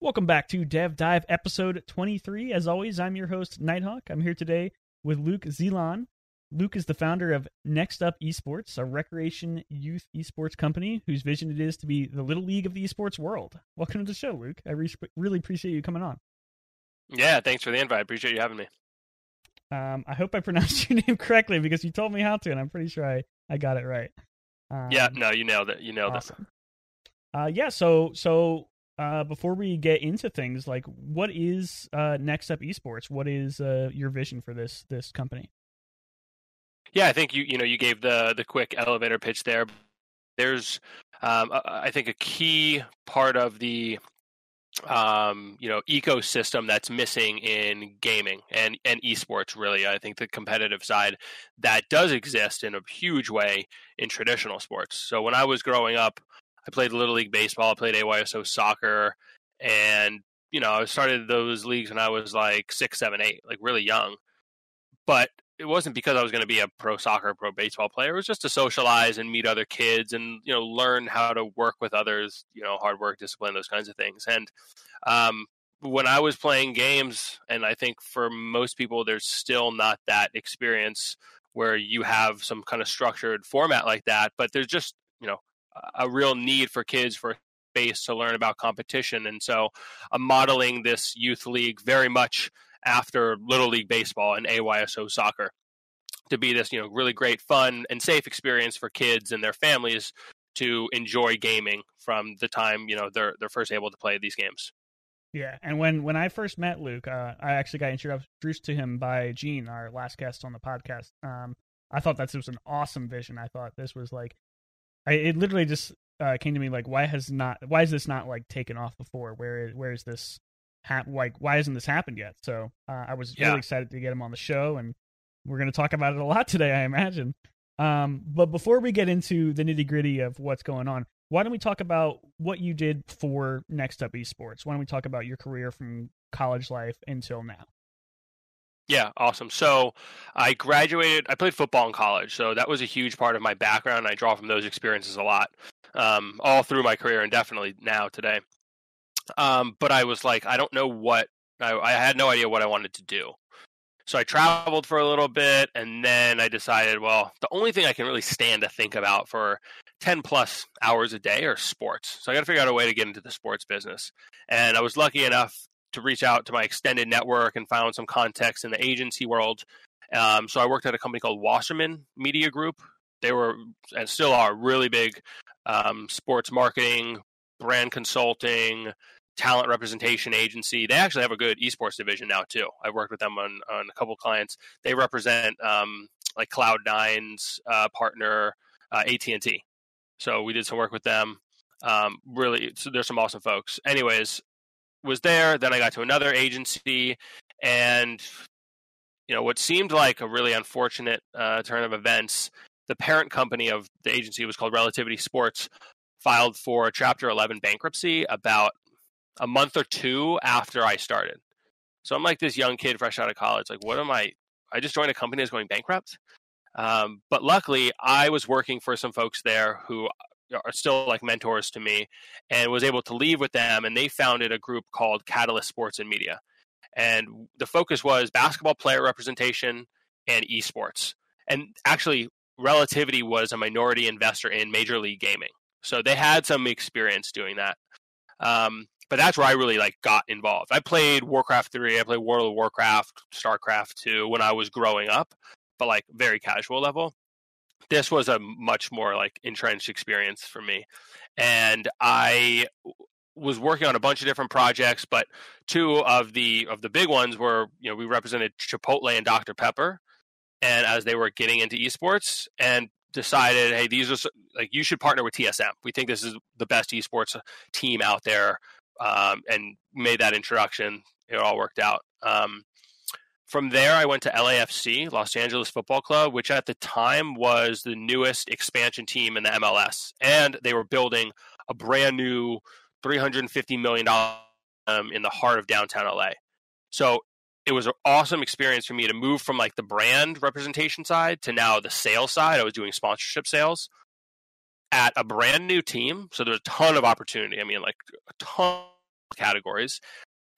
Welcome back to Dev Dive episode 23. As always, I'm your host, Nighthawk. I'm here today with Luke Zelan. Luke is the founder of Next Up Esports, a recreation youth esports company whose vision it is to be the little league of the esports world. Welcome to the show, Luke. I re- really appreciate you coming on. Yeah, thanks for the invite. Appreciate you having me. Um, I hope I pronounced your name correctly because you told me how to, and I'm pretty sure I, I got it right. Um, yeah, no, you nailed it. You nailed awesome. it. Uh, yeah, so so uh, before we get into things, like what is uh, Next Up Esports? What is uh, your vision for this this company? Yeah, I think you you know you gave the the quick elevator pitch there. There's um, I think a key part of the um, you know ecosystem that's missing in gaming and and esports really i think the competitive side that does exist in a huge way in traditional sports so when i was growing up i played little league baseball i played ayso soccer and you know i started those leagues when i was like six seven eight like really young but it wasn't because I was going to be a pro soccer, pro baseball player. It was just to socialize and meet other kids and you know learn how to work with others. You know, hard work, discipline, those kinds of things. And um, when I was playing games, and I think for most people, there's still not that experience where you have some kind of structured format like that. But there's just you know a real need for kids for space to learn about competition, and so I'm modeling this youth league very much after Little League Baseball and AYSO soccer to be this, you know, really great, fun, and safe experience for kids and their families to enjoy gaming from the time you know they're they're first able to play these games. Yeah, and when when I first met Luke, uh, I actually got introduced to him by Gene, our last guest on the podcast. Um, I thought that this was an awesome vision. I thought this was like, I, it literally just uh, came to me like, why has not, why is this not like taken off before? Where is where is this ha- like why hasn't this happened yet? So uh, I was yeah. really excited to get him on the show, and we're going to talk about it a lot today, I imagine. Um, but before we get into the nitty gritty of what's going on, why don't we talk about what you did for Next Up Esports? Why don't we talk about your career from college life until now? Yeah, awesome. So I graduated, I played football in college. So that was a huge part of my background. I draw from those experiences a lot, um, all through my career and definitely now today. Um, but I was like, I don't know what I, I had no idea what I wanted to do. So I traveled for a little bit, and then I decided, well, the only thing I can really stand to think about for 10 plus hours a day are sports. So I got to figure out a way to get into the sports business. And I was lucky enough to reach out to my extended network and found some contacts in the agency world. Um, so I worked at a company called Wasserman Media Group. They were and still are really big um, sports marketing, brand consulting, talent representation agency. They actually have a good esports division now too. I've worked with them on on a couple clients. They represent um, like Cloud9's uh, partner uh, AT and T. So we did some work with them. Um, really, so there's some awesome folks. Anyways, was there. Then I got to another agency, and you know what seemed like a really unfortunate uh, turn of events. The parent company of the agency was called Relativity Sports. Filed for Chapter 11 bankruptcy about a month or two after I started. So I'm like this young kid fresh out of college. Like, what am I? I just joined a company that's going bankrupt. Um, but luckily, I was working for some folks there who are still like mentors to me and was able to leave with them. And they founded a group called Catalyst Sports and Media. And the focus was basketball player representation and esports. And actually, Relativity was a minority investor in Major League Gaming. So they had some experience doing that. Um, but that's where I really like got involved. I played Warcraft 3, I played World of Warcraft, StarCraft 2 when I was growing up, but like very casual level. This was a much more like entrenched experience for me. And I was working on a bunch of different projects, but two of the of the big ones were, you know, we represented Chipotle and Dr. Pepper and as they were getting into esports and decided, hey, these are like you should partner with TSM. We think this is the best esports team out there um, and made that introduction. It all worked out. Um, from there, I went to LAFC, Los Angeles Football Club, which at the time was the newest expansion team in the MLS. And they were building a brand new $350 million um, in the heart of downtown LA. So it was an awesome experience for me to move from like the brand representation side to now the sales side. I was doing sponsorship sales at a brand new team. So there's a ton of opportunity. I mean, like a ton of categories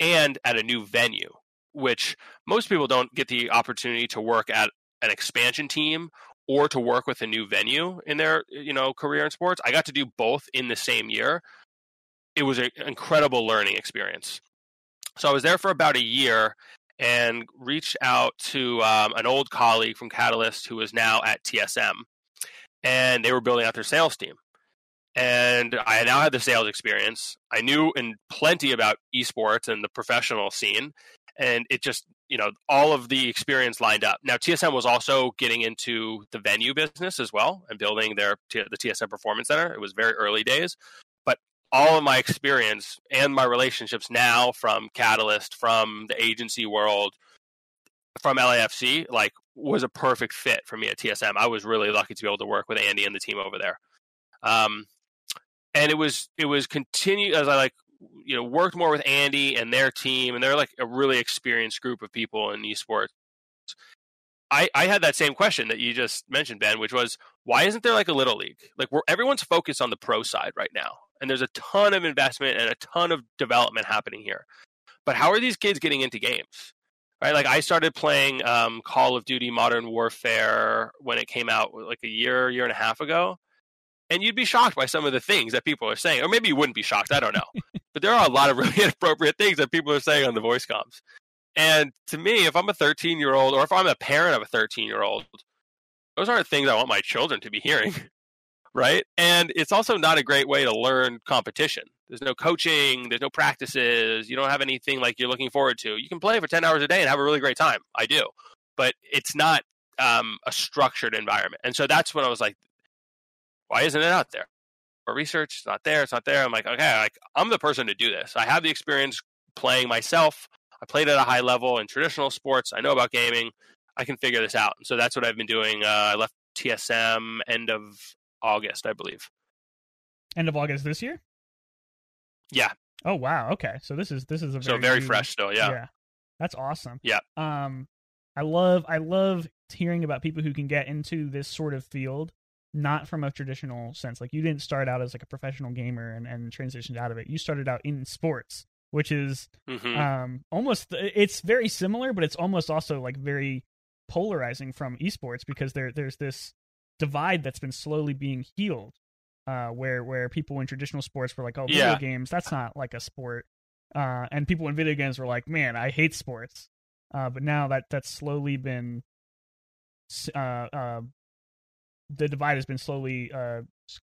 and at a new venue, which most people don't get the opportunity to work at an expansion team or to work with a new venue in their you know career in sports. I got to do both in the same year. It was an incredible learning experience. So I was there for about a year and reached out to um, an old colleague from Catalyst who is now at TSM, and they were building out their sales team. And I now had the sales experience. I knew in plenty about esports and the professional scene, and it just you know all of the experience lined up. Now TSM was also getting into the venue business as well and building their the TSM Performance Center. It was very early days, but all of my experience and my relationships now from Catalyst, from the agency world, from LAFC, like was a perfect fit for me at TSM. I was really lucky to be able to work with Andy and the team over there. Um, and it was it was continue as I like you know worked more with Andy and their team, and they're like a really experienced group of people in esports. I, I had that same question that you just mentioned, Ben, which was why isn't there like a little league? Like we're everyone's focused on the pro side right now, and there's a ton of investment and a ton of development happening here. But how are these kids getting into games? Right, like I started playing um, Call of Duty Modern Warfare when it came out like a year, year and a half ago, and you'd be shocked by some of the things that people are saying, or maybe you wouldn't be shocked. I don't know, but there are a lot of really inappropriate things that people are saying on the voice comms. And to me, if I'm a 13 year old, or if I'm a parent of a 13 year old, those aren't things I want my children to be hearing, right? And it's also not a great way to learn competition. There's no coaching, there's no practices, you don't have anything like you're looking forward to. You can play for 10 hours a day and have a really great time. I do, but it's not um, a structured environment. And so that's when I was like, why isn't it out there? For research, it's not there. It's not there. I'm like, okay, like I'm the person to do this. I have the experience playing myself. I played at a high level in traditional sports. I know about gaming. I can figure this out. And so that's what I've been doing. Uh, I left TSM end of August, I believe. End of August this year. Yeah. Oh wow. Okay. So this is this is a very so very new, fresh still. Yeah. Yeah. That's awesome. Yeah. Um, I love I love hearing about people who can get into this sort of field not from a traditional sense. Like you didn't start out as like a professional gamer and, and transitioned out of it. You started out in sports, which is mm-hmm. um, almost it's very similar, but it's almost also like very polarizing from esports because there there's this divide that's been slowly being healed. Uh, where where people in traditional sports were like, oh, video yeah. games, that's not like a sport, uh, and people in video games were like, man, I hate sports. Uh, but now that that's slowly been uh, uh, the divide has been slowly uh,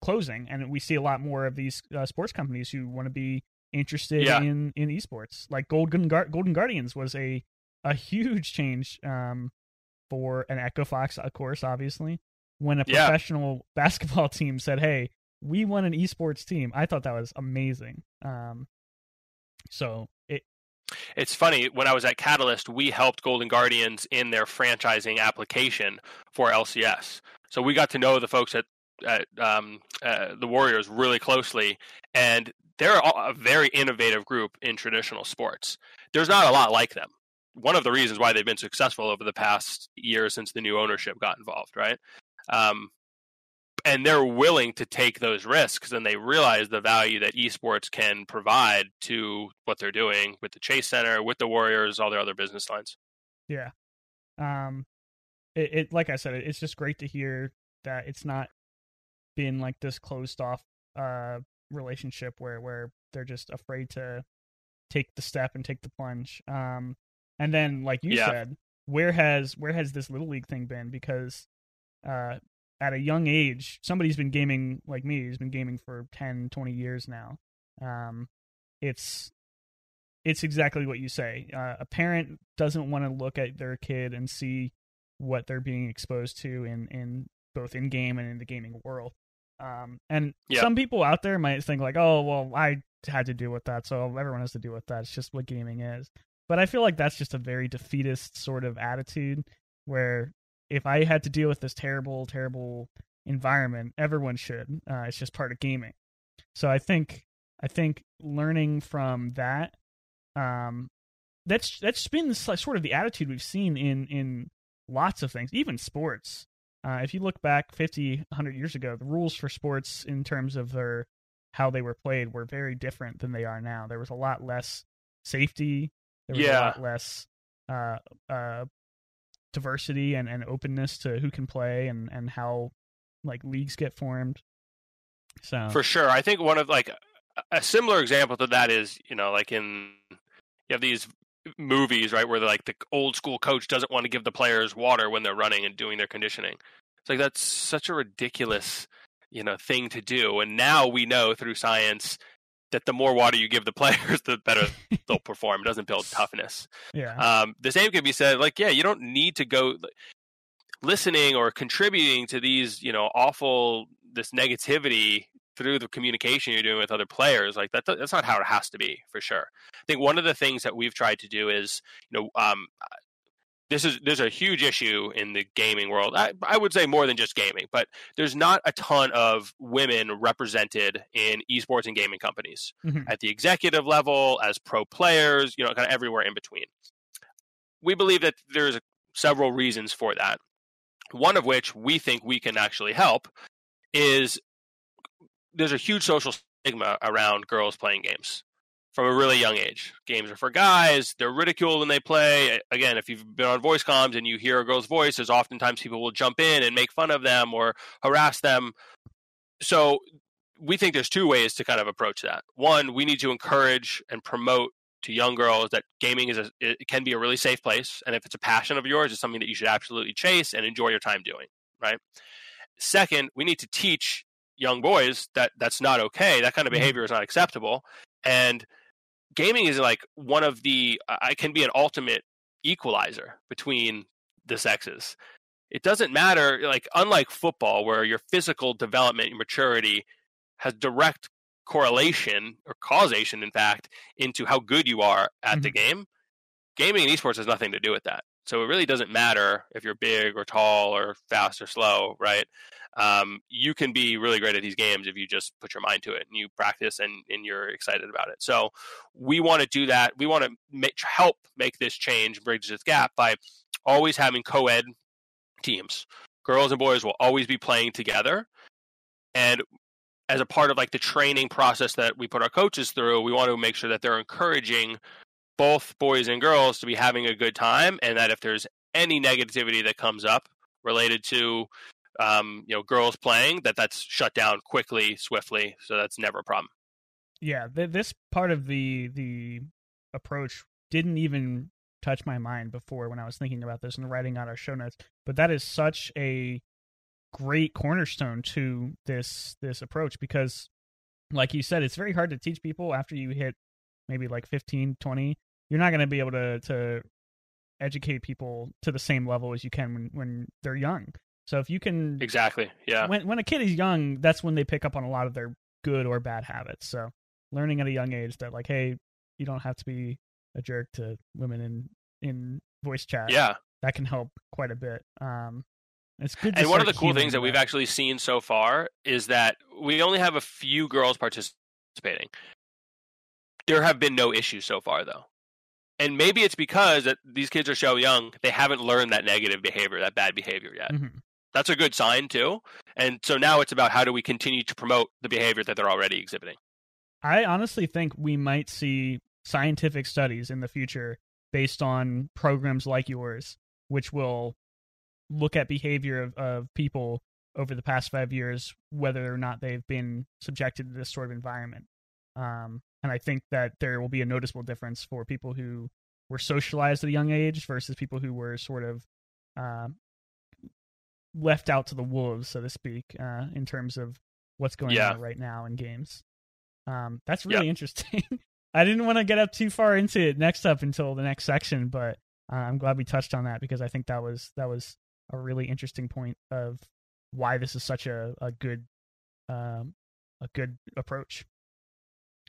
closing, and we see a lot more of these uh, sports companies who want to be interested yeah. in in esports. Like Golden Gar- Golden Guardians was a a huge change um, for an Echo Fox, of course, obviously. When a yeah. professional basketball team said, "Hey, we want an esports team," I thought that was amazing. Um, so it's funny, when I was at Catalyst, we helped Golden Guardians in their franchising application for LCS. So we got to know the folks at, at um, uh, the Warriors really closely, and they're a very innovative group in traditional sports. There's not a lot like them. One of the reasons why they've been successful over the past year since the new ownership got involved, right? Um, and they're willing to take those risks and they realize the value that esports can provide to what they're doing with the chase center with the warriors all their other business lines. Yeah. Um it, it like i said it's just great to hear that it's not been like this closed off uh relationship where where they're just afraid to take the step and take the plunge. Um and then like you yeah. said where has where has this little league thing been? Because uh at a young age, somebody's been gaming like me, who's been gaming for 10, 20 years now. Um, it's it's exactly what you say. Uh, a parent doesn't want to look at their kid and see what they're being exposed to in in both in game and in the gaming world. Um, and yep. some people out there might think like, oh, well, I had to deal with that, so everyone has to deal with that. It's just what gaming is. But I feel like that's just a very defeatist sort of attitude where if I had to deal with this terrible, terrible environment, everyone should. Uh, it's just part of gaming. So I think I think learning from that, um, that's that's been sort of the attitude we've seen in in lots of things, even sports. Uh, if you look back 50, 100 years ago, the rules for sports in terms of their how they were played were very different than they are now. There was a lot less safety. There was Yeah. a lot less uh, uh, diversity and, and openness to who can play and, and how like leagues get formed. So For sure. I think one of like a- similar example to that is, you know, like in you have these movies, right, where like the old school coach doesn't want to give the players water when they're running and doing their conditioning. It's like that's such a ridiculous, you know, thing to do. And now we know through science that the more water you give the players, the better they'll perform. It doesn't build toughness. yeah, Um, the same can be said, like, yeah, you don't need to go listening or contributing to these, you know, awful this negativity through the communication you're doing with other players. Like that, that's not how it has to be for sure. I think one of the things that we've tried to do is, you know, um, this is there's a huge issue in the gaming world. I, I would say more than just gaming, but there's not a ton of women represented in esports and gaming companies Mhm. at the executive level, as pro players, you know, kind of everywhere in between. We believe that there's several reasons for that. One of which we think we can actually help is there's a huge social stigma around girls playing games from a really young age. Games are for guys. They're ridiculed when they play. Again, if you've been on voice comms and you hear a girl's voice, there's oftentimes people will jump in and make fun of them or harass them. So we think there's two ways to kind of approach that. One, we need to encourage and promote to young girls that gaming is a, it can be a really safe place, and if it's a passion of yours, it's something that you should absolutely chase and enjoy your time doing. Right. Second, we need to teach young boys that that's not okay. That kind of Mhm. behavior is not acceptable, and gaming is like one of the uh, I can be an ultimate equalizer between the sexes. It doesn't matter like unlike football where your physical development, your maturity has direct correlation or causation in fact into how good you are at the mm-hmm. game. Gaming and esports has nothing to do with that. So it really doesn't matter if you're big or tall or fast or slow, right? Um, you can be really great at these games if you just put your mind to it and you practice and, and you're excited about it. So we want to do that. We want to help make this change, bridge this gap by always having co-ed teams. Girls and boys will always be playing together. And as a part of like the training process that we put our coaches through, we want to make sure that they're encouraging both boys and girls to be having a good time and that if there's any negativity that comes up related to um, you know girls playing that that's shut down quickly swiftly so that's never a problem yeah. Th- this part of the the approach didn't even touch my mind before when I was thinking about this and writing out our show notes. But that is such a great cornerstone to this this approach because like you said it's very hard to teach people after you hit maybe like 15 20 you're not going to be able to to educate people to the same level as you can when when they're young. So if you can exactly yeah. when when a kid is young that's when they pick up on a lot of their good or bad habits. So learning at a young age that like hey you don't have to be a jerk to women in in voice chat yeah. that can help quite a bit. Um it's good to and one of the cool things that we've actually seen so far is that we only have a few girls participating there have been no issues so far though and maybe it's because that these kids are so young they haven't learned that negative behavior that bad behavior yet Mhm. that's a good sign too and so now it's about how do we continue to promote the behavior that they're already exhibiting I honestly think we might see scientific studies in the future based on programs like yours, which will look at behavior of, of people over the past five years, whether or not they've been subjected to this sort of environment. Um, and I think that there will be a noticeable difference for people who were socialized at a young age versus people who were sort of uh, left out to the wolves, so to speak, uh, in terms of what's going Yeah. on right now in games. Um, that's really interesting. I didn't want to get up too far into it next up until the next section, but uh, I'm glad we touched on that because I think that was that was a really interesting point of why this is such a a good um, a good approach.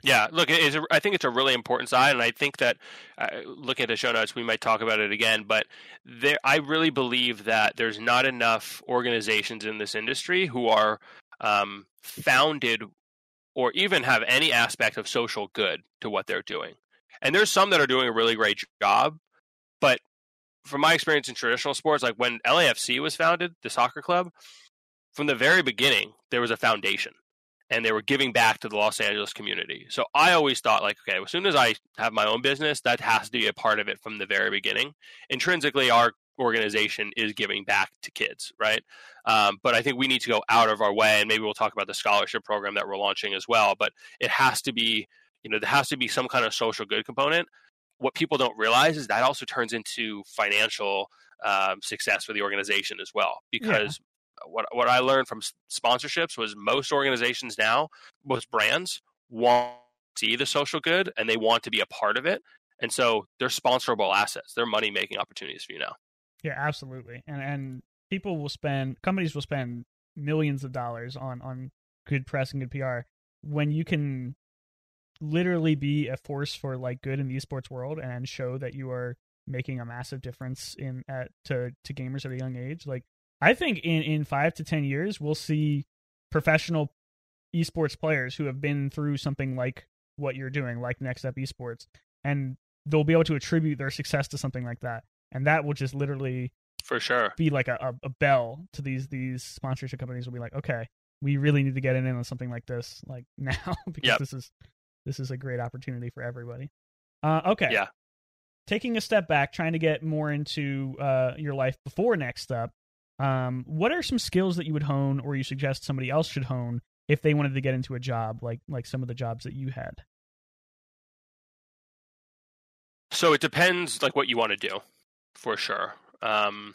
Yeah, look, it is a, I think it's a really important side, and I think that uh, looking at the show notes, we might talk about it again. But there, I really believe that there's not enough organizations in this industry who are um, founded or even have any aspect of social good to what they're doing. And there's some that are doing a really great job, but from my experience in traditional sports, like when LAFC was founded, the soccer club, from the very beginning, there was a foundation. And they were giving back to the Los Angeles community. So I always thought like, okay, as soon as I have my own business, that has to be a part of it from the very beginning. Intrinsically, our organization is giving back to kids, right? Um, but I think we need to go out of our way, and maybe we'll talk about the scholarship program that we're launching as well. But it has to be, you know, there has to be some kind of social good component. What people don't realize is that also turns into financial um, success for the organization as well, because what what I learned from sponsorships was most organizations now, most brands want to see the social good and they want to be a part of it, and so they're sponsorable assets. They're money making opportunities for you now. Yeah, absolutely. And and people will spend companies will spend millions of dollars on on good press and good PR when you can literally be a force for like good in the esports world and show that you are making a massive difference in at to to gamers at a young age like I think in in five to ten years we'll see professional esports players who have been through something like what you're doing, like Next Up Esports, and they'll be able to attribute their success to something like that, and that will just literally for sure be like a, a, bell to these these sponsorship companies. Will be like, okay, we really need to get in on something like this like now because yep. this is this is a great opportunity for everybody. Uh, okay, yeah. Taking a step back, trying to get more into uh, your life before Next Up. Um, what are some skills that you would hone, or you suggest somebody else should hone if they wanted to get into a job like like some of the jobs that you had? So it depends, like what you want to do, for sure. Um,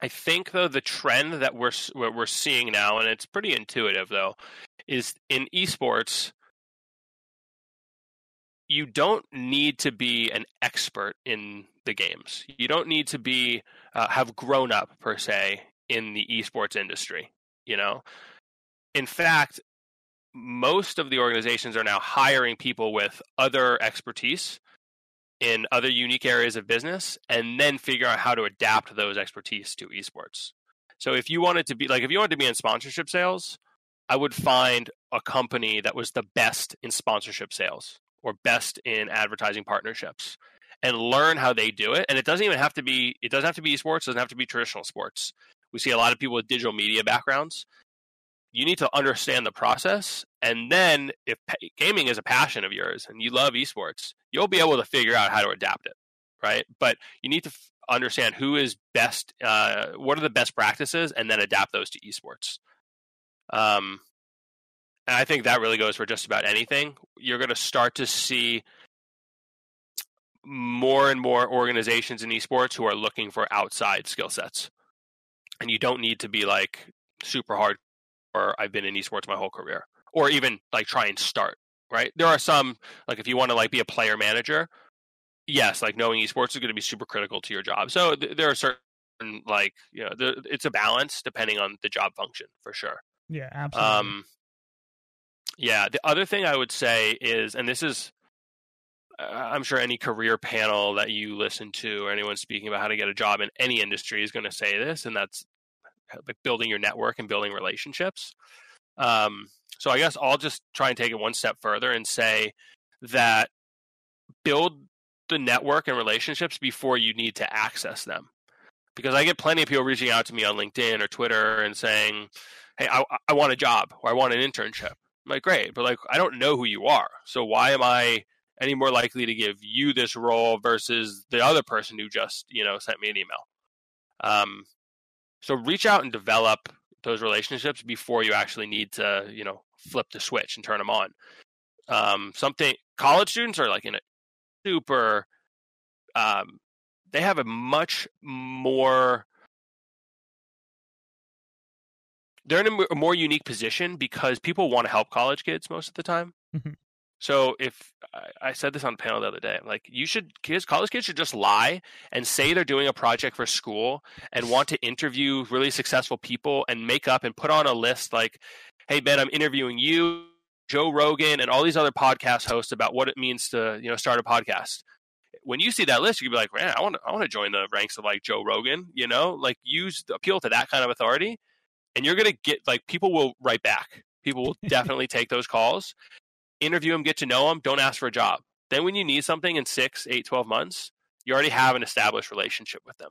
I think though the trend that we're what we're seeing now, and it's pretty intuitive though, is in esports. You don't need to be an expert in the games. You don't need to be uh, have grown up per se in the esports industry. You know, in fact, most of the organizations are now hiring people with other expertise in other unique areas of business and then figure out how to adapt those expertise to esports. So if you wanted to be like if you wanted to be in sponsorship sales, I would find a company that was the best in sponsorship sales or best in advertising partnerships and learn how they do it. And it doesn't even have to be it doesn't have to be esports, it doesn't have to be traditional sports. We see a lot of people with digital media backgrounds. You need to understand the process, and then if gaming is a passion of yours and you love esports, you'll be able to figure out how to adapt it, right? But you need to f- understand who is best, uh, what are the best practices, and then adapt those to esports. Um, and I think that really goes for just about anything. You're going to start to see more and more organizations in esports who are looking for outside skill sets. And you don't need to be like super hard or I've been in esports my whole career or even like try and start, right? There are some like if you want to like be a player manager, yes, like knowing esports is going to be super critical to your job. So th- there are certain like, you know, the, it's a balance depending on the job function for sure. Yeah, absolutely. Um yeah, the other thing I would say is and this is I'm sure any career panel that you listen to or anyone speaking about how to get a job in any industry is going to say this, and that's like building your network and building relationships. Um, so I guess I'll just try and take it one step further and say that build the network and relationships before you need to access them. Because I get plenty of people reaching out to me on LinkedIn or Twitter and saying, "Hey, I, I want a job or I want an internship." Like, "Great," but like I don't know who you are, so why am I any more likely to give you this role versus the other person who just you know sent me an email? Um, so reach out and develop those relationships before you actually need to you know flip the switch and turn them on. Um, something college students are like in a super um, they have a much more they're in a more unique position because people want to help college kids most of the time mm-hmm. So if I said this on the panel the other day, like you should kids, college kids should just lie and say they're doing a project for school and want to interview really successful people and make up and put on a list like, hey Ben, I'm interviewing you, Joe Rogan, and all these other podcast hosts about what it means to you know start a podcast. When you see that list, you can be like, man, I want to, I want to join the ranks of like Joe Rogan. You know, like use appeal to that kind of authority, and you're gonna get like people will write back. People will definitely take those calls interview them, get to know them, don't ask for a job. Then when you need something in six, eight, 12 months, you already have an established relationship with them.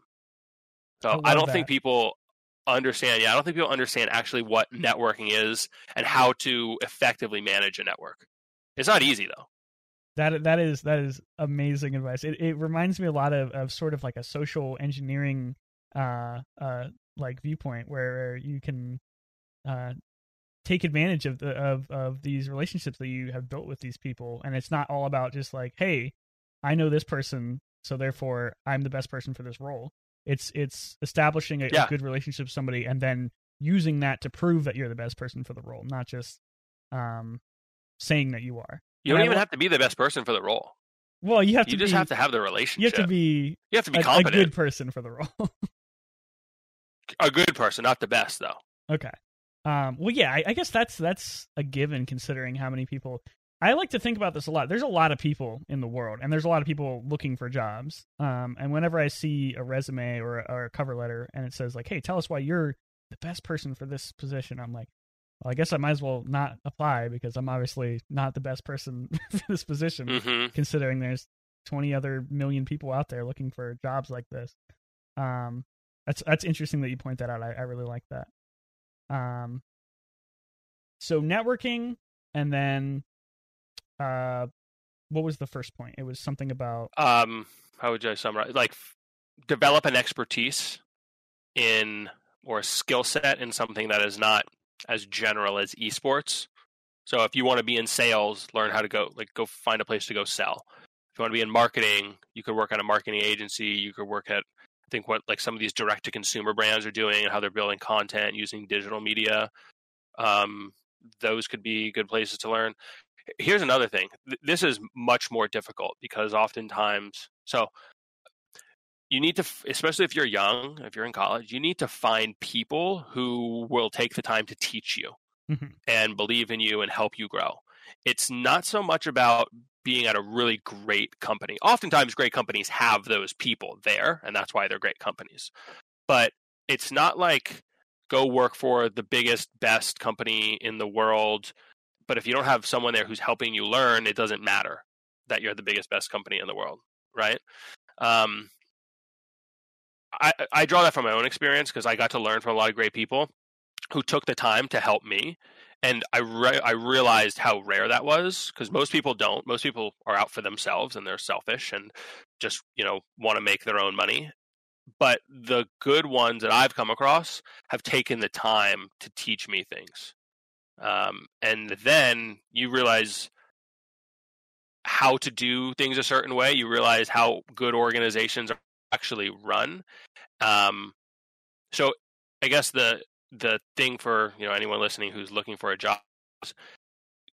So I, I don't that. think people understand. Yeah, I don't think people understand actually what networking is and how to effectively manage a network. It's not easy though. That that is that is amazing advice. It it reminds me a lot of, of sort of like a social engineering uh uh like viewpoint where you can uh take advantage of the of of these relationships that you have built with these people and it's not all about just like hey i know this person so therefore i'm the best person for this role it's it's establishing a, Yeah. a good relationship with somebody and then using that to prove that you're the best person for the role not just um saying that you are You And don't I even have to be the best person for the role. well you have You to You just be have to have the relationship. you have to be You have to be a, a good person for the role a good person, not the best though. Okay. Um, well, yeah, I, I guess that's that's a given considering how many people. I like to think about this a lot. There's a lot of people in the world, and there's a lot of people looking for jobs. Um, and whenever I see a resume or, a- or a cover letter, and it says like, "Hey, tell us why you're the best person for this position," I'm like, "Well, I guess I might as well not apply because I'm obviously not the best person for this position." hmm considering there's 20 other million people out there looking for jobs like this. Um, that's that's interesting that you point that out. I, I really like that. Um, so networking, and then, uh, what was the first point? It was something about Um, how would I summarize? Like, f- develop an expertise in or a skill set in something that is not as general as esports. So, if you want to be in sales, learn how to go like go find a place to go sell. If you want to be in marketing, you could work at a marketing agency. You could work at I think what like some of these direct to consumer brands are doing and how they're building content using digital media. Um, those could be good places to learn. Here's another thing. This is much more difficult because oftentimes, so you need to, especially if you're young, if you're in college, you need to find people who will take the time to teach you Mhm. and believe in you and help you grow. It's not so much about being at a really great company. Oftentimes, great companies have those people there, and that's why they're great companies. But it's not like go work for the biggest, best company in the world. But if you don't have someone there who's helping you learn, it doesn't matter that you're the biggest, best company in the world, right? Um, I, I draw that from my own experience because I got to learn from a lot of great people who took the time to help me and I re- I realized how rare that was because most people don't. Most people are out for themselves and they're selfish and just you know want to make their own money. But the good ones that I've come across have taken the time to teach me things, um, and then you realize how to do things a certain way. You realize how good organizations are actually run. Um, so I guess the the thing for you know anyone listening who's looking for a job. Is,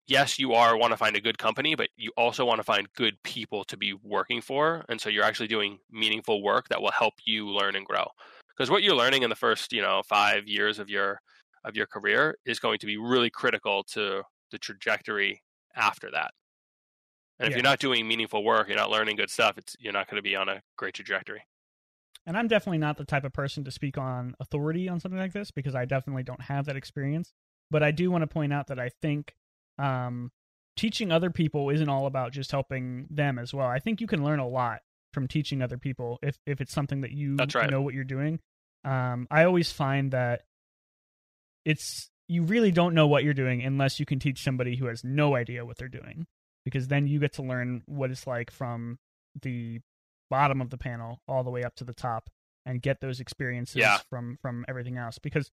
yes you are want to find a good company but you also want to find good people to be working for and so you're actually doing meaningful work that will help you learn and grow. Because what you're learning in the first you know five years of your of your career is going to be really critical to the trajectory after that. And if Yeah. you're not doing meaningful work you're not learning good stuff it's you're not going to be on a great trajectory and I'm definitely not the type of person to speak on authority on something like this because I definitely don't have that experience. But I do want to point out that I think um, teaching other people isn't all about just helping them as well. I think you can learn a lot from teaching other people if if it's something that you right. know what you're doing. Um, I always find that it's you really don't know what you're doing unless you can teach somebody who has no idea what they're doing because then you get to learn what it's like from the bottom of the panel all the way up to the top and get those experiences Yeah. from from everything else because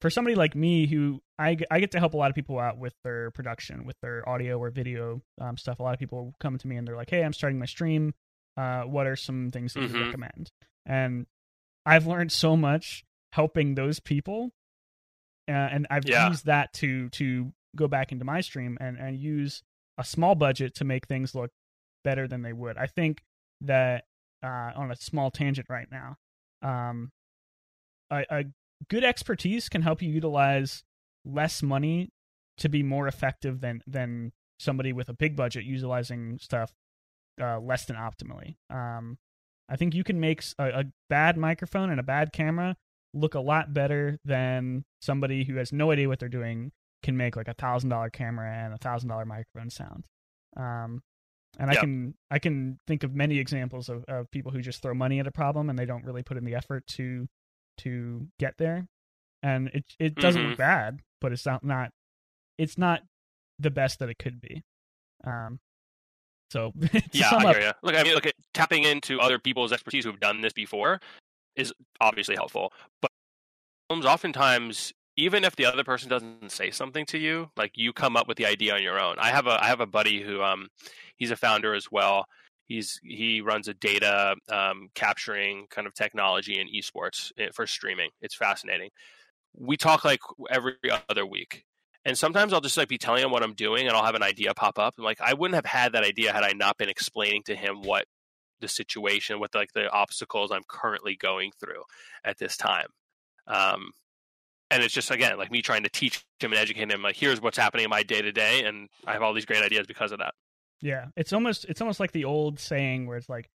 for somebody like me who I, I get to help a lot of people out with their production with their audio or video um, stuff a lot of people come to me and they're like hey i'm starting my stream uh, what are some things that you Mhm. recommend and i've learned so much helping those people uh, and i've Yeah. used that to to go back into my stream and and use a small budget to make things look better than they would i think that uh, on a small tangent right now um, a, a good expertise can help you utilize less money to be more effective than than somebody with a big budget utilizing stuff uh, less than optimally. Um, I think you can make a bad microphone and a bad camera look a lot better than somebody who has no idea what they're doing can make like a thousand dollar camera and a thousand dollar microphone sound. Um, and I can I can think of many examples of, of people who just throw money at a problem and they don't really put in the effort to to get there. and it it doesn't Mhm. look bad, but it's not not it's not the best that it could be. Um, so Yeah, I up, hear you. Look, I mean, look at tapping into other people's expertise who've done this before is obviously helpful, but oftentimes, even if the other person doesn't say something to you, like you come up with the idea on your own. I have a I have a buddy who um he's a founder as well. He's he runs a data um, capturing kind of technology in esports eh, for streaming. It's fascinating. We talk like every other week, and sometimes I'll just like be telling him what I'm doing, and I'll have an idea pop up. I'm like, I wouldn't have had that idea had I not been explaining to him what the situation, what like the obstacles I'm currently going through at this time. Um, and it's just again like me trying to teach him and educate him. Like, here's what's happening in my day to day, and I have all these great ideas because of that. Yeah, it's almost it's almost like the old saying where it's like,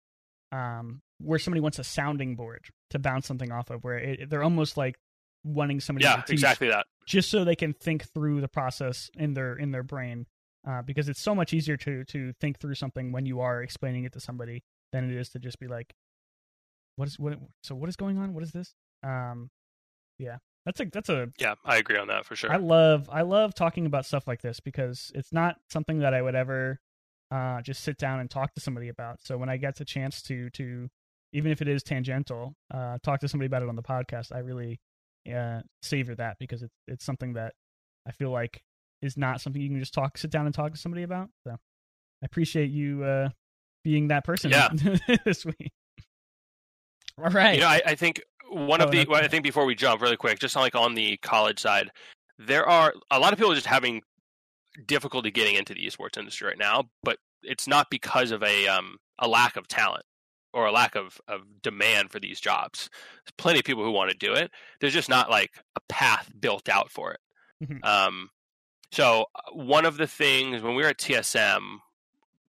um, where somebody wants a sounding board to bounce something off of, where it, they're almost like wanting somebody Yeah, exactly that. just so they can think through the process in their in their brain, uh, because it's so much easier to to think through something when you are explaining it to somebody than it is to just be like, what is what? So what is going on? What is this? Um, yeah, that's a that's a Yeah, I agree on that for sure. I love I love talking about stuff like this because it's not something that I would ever uh, just sit down and talk to somebody about. So when I get the chance to to even if it is tangential, uh, talk to somebody about it on the podcast, I really uh, savor that because it's it's something that I feel like is not something you can just talk sit down and talk to somebody about. So I appreciate you uh, being that person Yeah. this week. All right. You know, I, I think one Oh, of the. Well, I think before we jump, really quick, just like on the college side, there are a lot of people just having difficulty getting into the esports industry right now, but it's not because of a um, a lack of talent or a lack of, of demand for these jobs. There's plenty of people who want to do it. There's just not like a path built out for it. Mhm. Um, so uh, one of the things when we were at TSM,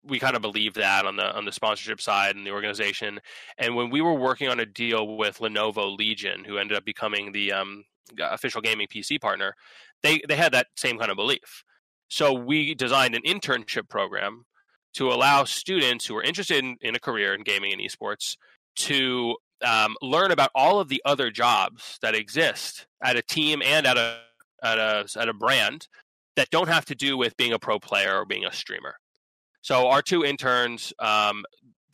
we kind of believe that on the on the sponsorship side and the organization. And when we were working on a deal with Lenovo Legion, who ended up becoming the um, official gaming PC partner, they they had that same kind of belief. So we designed an internship program to allow students who are interested in, in a career in gaming and esports to um, learn about all of the other jobs that exist at a team and at a at a at a brand that don't have to do with being a pro player or being a streamer. So our two interns, um,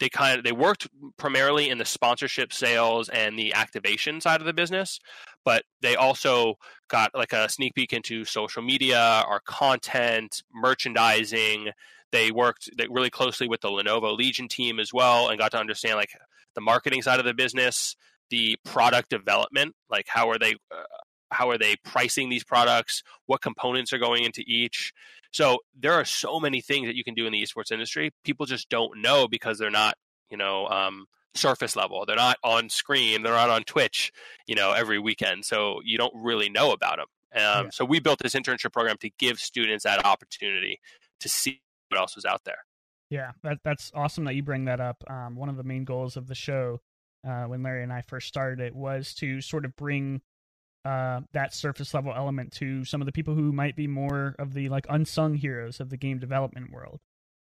they kind of they worked primarily in the sponsorship sales and the activation side of the business, but they also got like a sneak peek into social media, our content, merchandising. They worked really closely with the Lenovo Legion team as well, and got to understand like the marketing side of the business, the product development, like how are they uh, how are they pricing these products, what components are going into each. So there are so many things that you can do in the esports industry. People just don't know because they're not, you know, um, surface level. They're not on screen. They're not on Twitch, you know, every weekend. So you don't really know about them. Um, Yeah. So we built this internship program to give students that opportunity to see what else was out there. Yeah, that that's awesome that you bring that up. Um, one of the main goals of the show, uh, when Larry and I first started it, was to sort of bring uh, that surface level element to some of the people who might be more of the like unsung heroes of the game development world.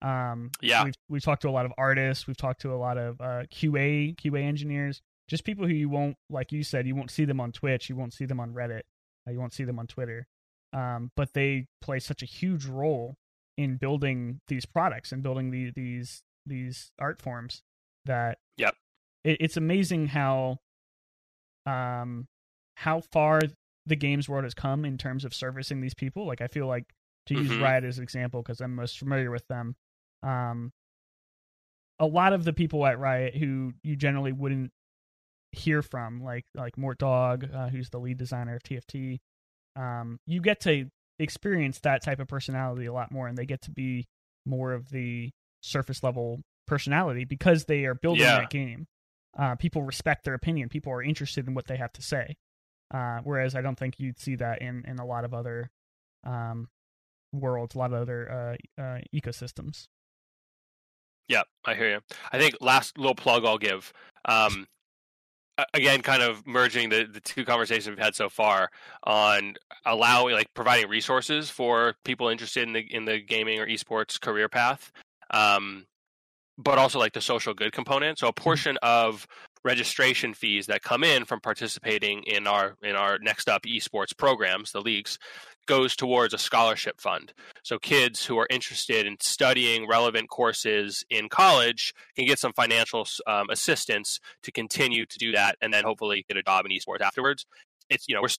Um, Yeah. we've we've talked to a lot of artists, we've talked to a lot of uh, QA QA engineers, just people who you won't like you said you won't see them on Twitch, you won't see them on Reddit, uh, you won't see them on Twitter, um, but they play such a huge role in building these products and building the, these these art forms that Yep. it, it's amazing how um how far the games world has come in terms of servicing these people like i feel like to use Mhm. riot as an example because i'm most familiar with them um a lot of the people at riot who you generally wouldn't hear from like like Mortdog uh, who's the lead designer of tft um you get to experience that type of personality a lot more and they get to be more of the surface level personality because they are building Yeah. that game uh, people respect their opinion people are interested in what they have to say uh, whereas i don't think you'd see that in in a lot of other um, worlds a lot of other uh, uh, ecosystems Yeah, I hear you. I think last little plug I'll give. Um, again, kind of merging the, the two conversations we've had so far on allowing, like, providing resources for people interested in the in the gaming or esports career path, um, but also like the social good component. So a portion of registration fees that come in from participating in our in our next up esports programs, the leagues, goes towards a scholarship fund. So kids who are interested in studying relevant courses in college can get some financial um, assistance to continue to do that, and then hopefully get a job in esports afterwards. It's you know we're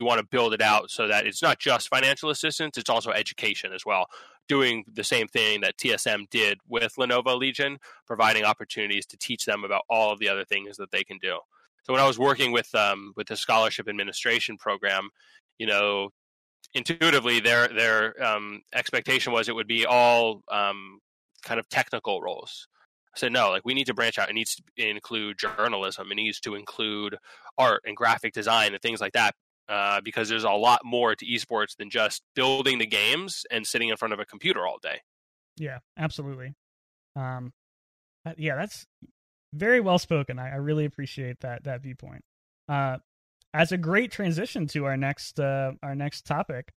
we want to build it out so that it's not just financial assistance; it's also education as well. Doing the same thing that TSM did with Lenovo Legion, providing opportunities to teach them about all of the other things that they can do. So when I was working with um, with the scholarship administration program, you know, intuitively their their um, expectation was it would be all um, kind of technical roles. I said no, like we need to branch out. It needs to include journalism. It needs to include art and graphic design and things like that. Uh, because there's a lot more to esports than just building the games and sitting in front of a computer all day. Yeah, absolutely. Um, yeah, that's very well spoken. I, I really appreciate that that viewpoint. Uh, as a great transition to our next uh, our next topic.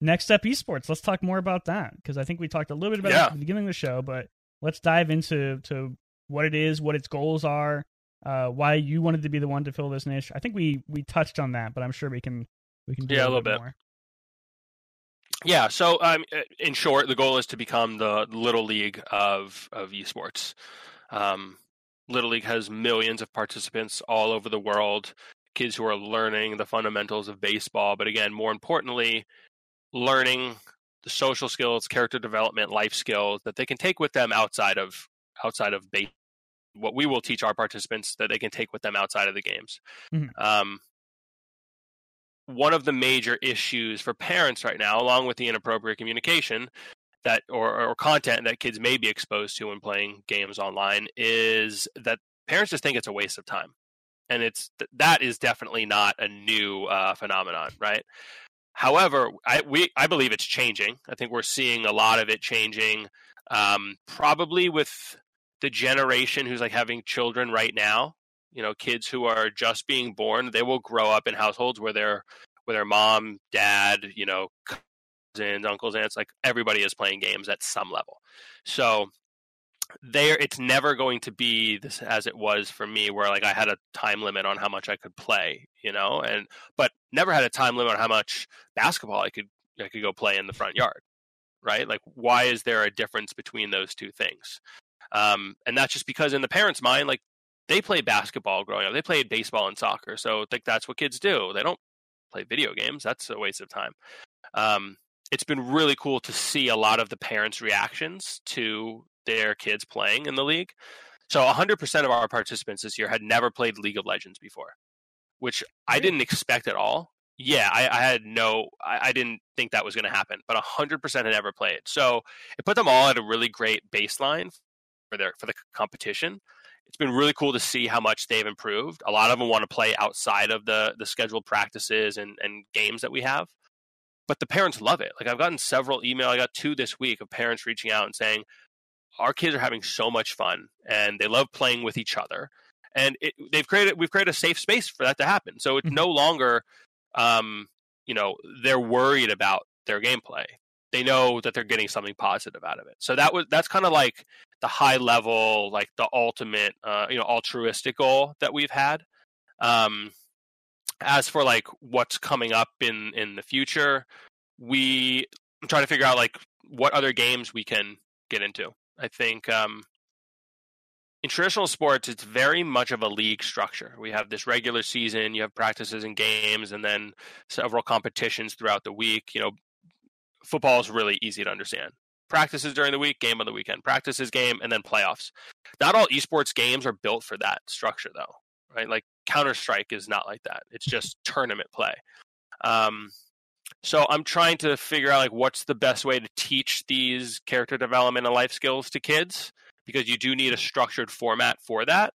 Next step esports. Let's talk more about that because I think we talked a little bit about yeah. it at the beginning of the show, but let's dive into to what it is, what its goals are, uh, why you wanted to be the one to fill this niche. I think we we touched on that, but I'm sure we can we can do yeah, a little, bit, more. Yeah. So, um, in short, the goal is to become the little league of of esports. Um, little league has millions of participants all over the world kids who are learning the fundamentals of baseball, but again, more importantly, learning the social skills, character development, life skills that they can take with them outside of outside of. What we will teach our participants that they can take with them outside of the games. Mm-hmm. Um, one of the major issues for parents right now, along with the inappropriate communication that or, or content that kids may be exposed to when playing games online, is that parents just think it's a waste of time and it's that is definitely not a new uh, phenomenon, right? However, I we I believe it's changing. I think we're seeing a lot of it changing, um, probably with the generation who's like having children right now. You know, kids who are just being born, they will grow up in households where their where their mom, dad, you know, cousins, uncles, aunts, like everybody is playing games at some level. So there it's never going to be this as it was for me where like I had a time limit on how much I could play, you know, and but never had a time limit on how much basketball I could I could go play in the front yard. Right? Like why is there a difference between those two things? Um, and that's just because in the parents' mind, like they played basketball growing up. They played baseball and soccer. So like that's what kids do. They don't play video games. That's a waste of time. Um, it's been really cool to see a lot of the parents' reactions to their kids playing in the league. So 100% of our participants this year had never played League of Legends before, which I didn't expect at all. Yeah, I, I had no, I, I, didn't think that was going to happen, but 100% had never played. So it put them all at a really great baseline for their for the competition. It's been really cool to see how much they've improved. A lot of them want to play outside of the the scheduled practices and, and games that we have but the parents love it. Like I've gotten several email. I got two this week of parents reaching out and saying, our kids are having so much fun and they love playing with each other and it, they've created we've created a safe space for that to happen so it's mm-hmm. no longer um, you know they're worried about their gameplay they know that they're getting something positive out of it so that was that's kind of like the high level like the ultimate uh, you know altruistic goal that we've had um, as for like what's coming up in in the future we trying to figure out like what other games we can get into I think um, in traditional sports, it's very much of a league structure. We have this regular season, you have practices and games, and then several competitions throughout the week. You know, football is really easy to understand. Practices during the week, game on the weekend. Practices, game, and then playoffs. Not all esports games are built for that structure, though, right? Like Counter Strike is not like that. It's just tournament play. Um, so I'm trying to figure out like what's the best way to teach these character development and life skills to kids because you do need a structured format for that.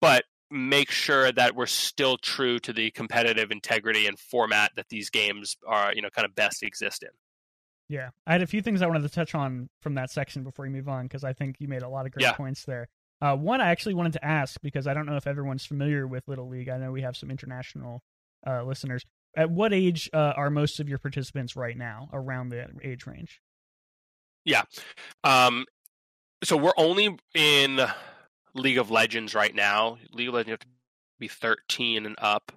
But make sure that we're still true to the competitive integrity and format that these games are, you know, kind of best exist in. Yeah, I had a few things I wanted to touch on from that section before we move on because I think you made a lot of great yeah. points there. Uh, one, I actually wanted to ask because I don't know if everyone's familiar with Little League. I know we have some international uh, listeners at what age uh, are most of your participants right now around the age range yeah um so we're only in League of Legends right now. League of Legends you have to be 13 and up.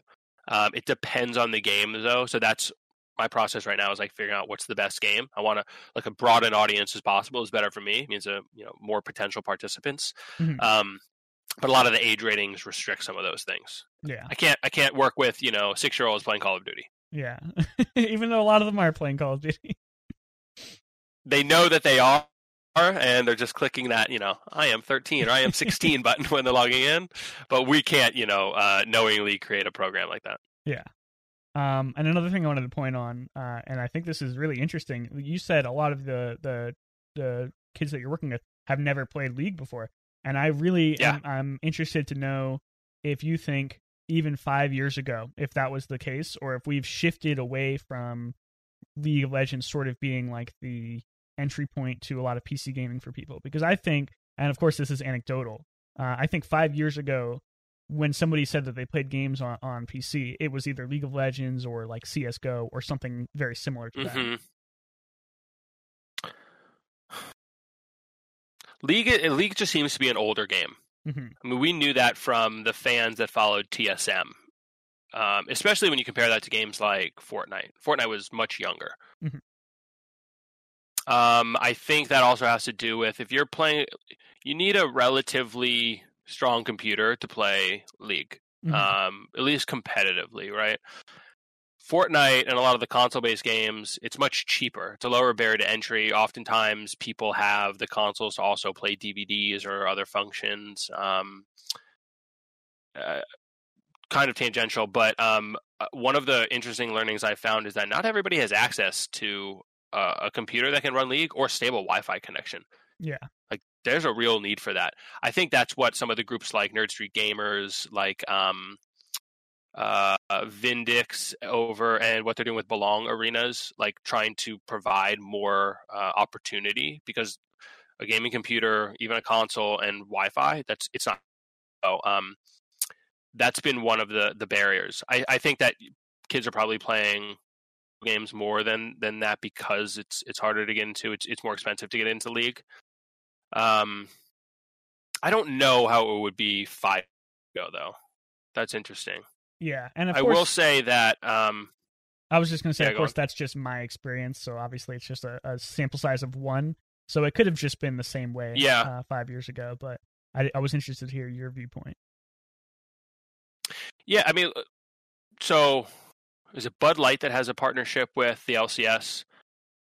Um, it depends on the game though, so that's my process right now is like figuring out what's the best game. I want to like a broad an audience as possible is better for me. It means a you know more potential participants. Mhm. Um, but a lot of the age ratings restrict some of those things. Yeah, I can't I can't work with you know six year olds playing Call of Duty. yeah. Even though a lot of them are playing Call of Duty. They know that they are. And they're just clicking that, you know, I am 13 or I am 16 button when they're logging in, but we can't, you know, uh, knowingly create a program like that. Um, and another thing I wanted to point on, uh, and I think this is really interesting. You said a lot of the the the kids that you're working with have never played League before, and I really Yeah. am I'm interested to know if you think even five years ago, if that was the case, or if we've shifted away from League of Legends sort of being like the entry point to a lot of PC gaming for people. Because I think, and of course this is anecdotal, uh, I think five years ago when somebody said that they played games on, on PC, it was either League of Legends or like CS:GO or something very similar to that. hmm League League just seems to be an older game. hmm I mean, we knew that from the fans that followed TSM, um, especially when you compare that to games like Fortnite. Fortnite was much younger. Mhm. Um, I think that also has to do with if you're playing, you need a relatively strong computer to play League, Mhm. um, at least competitively, right? Fortnite and a lot of the console-based games, it's much cheaper. It's a lower barrier to entry. Oftentimes, people have the consoles to also play DVDs or other functions. Um, uh, kind of tangential, but um, uh, one of the interesting learnings I found is that not everybody has access to uh, a computer that can run League or stable Wi-Fi connection. Yeah. Like, there's a real need for that. I think that's what some of the groups like Nerd Street Gamers, like um, uh, Vindex over and what they're doing with Belong Arenas, like trying to provide more uh, opportunity because a gaming computer, even a console and Wi-Fi, that's it's not. So, um, that's been one of the the barriers. I, I think that kids are probably playing games more than than that because it's it's harder to get into. It's it's more expensive to get into League. Um, I don't know how it would be five ago though. That's interesting. Yeah, and of I course, will say that um, I was just going to say, Yeah, of go course, that's just my experience. So obviously, it's just a, a sample size of one. So it could have just been the same way, Yeah. uh, five years ago. But I, I was interested to hear your viewpoint. yeah, I mean, uh, so is it Bud Light that has a partnership with the LCS?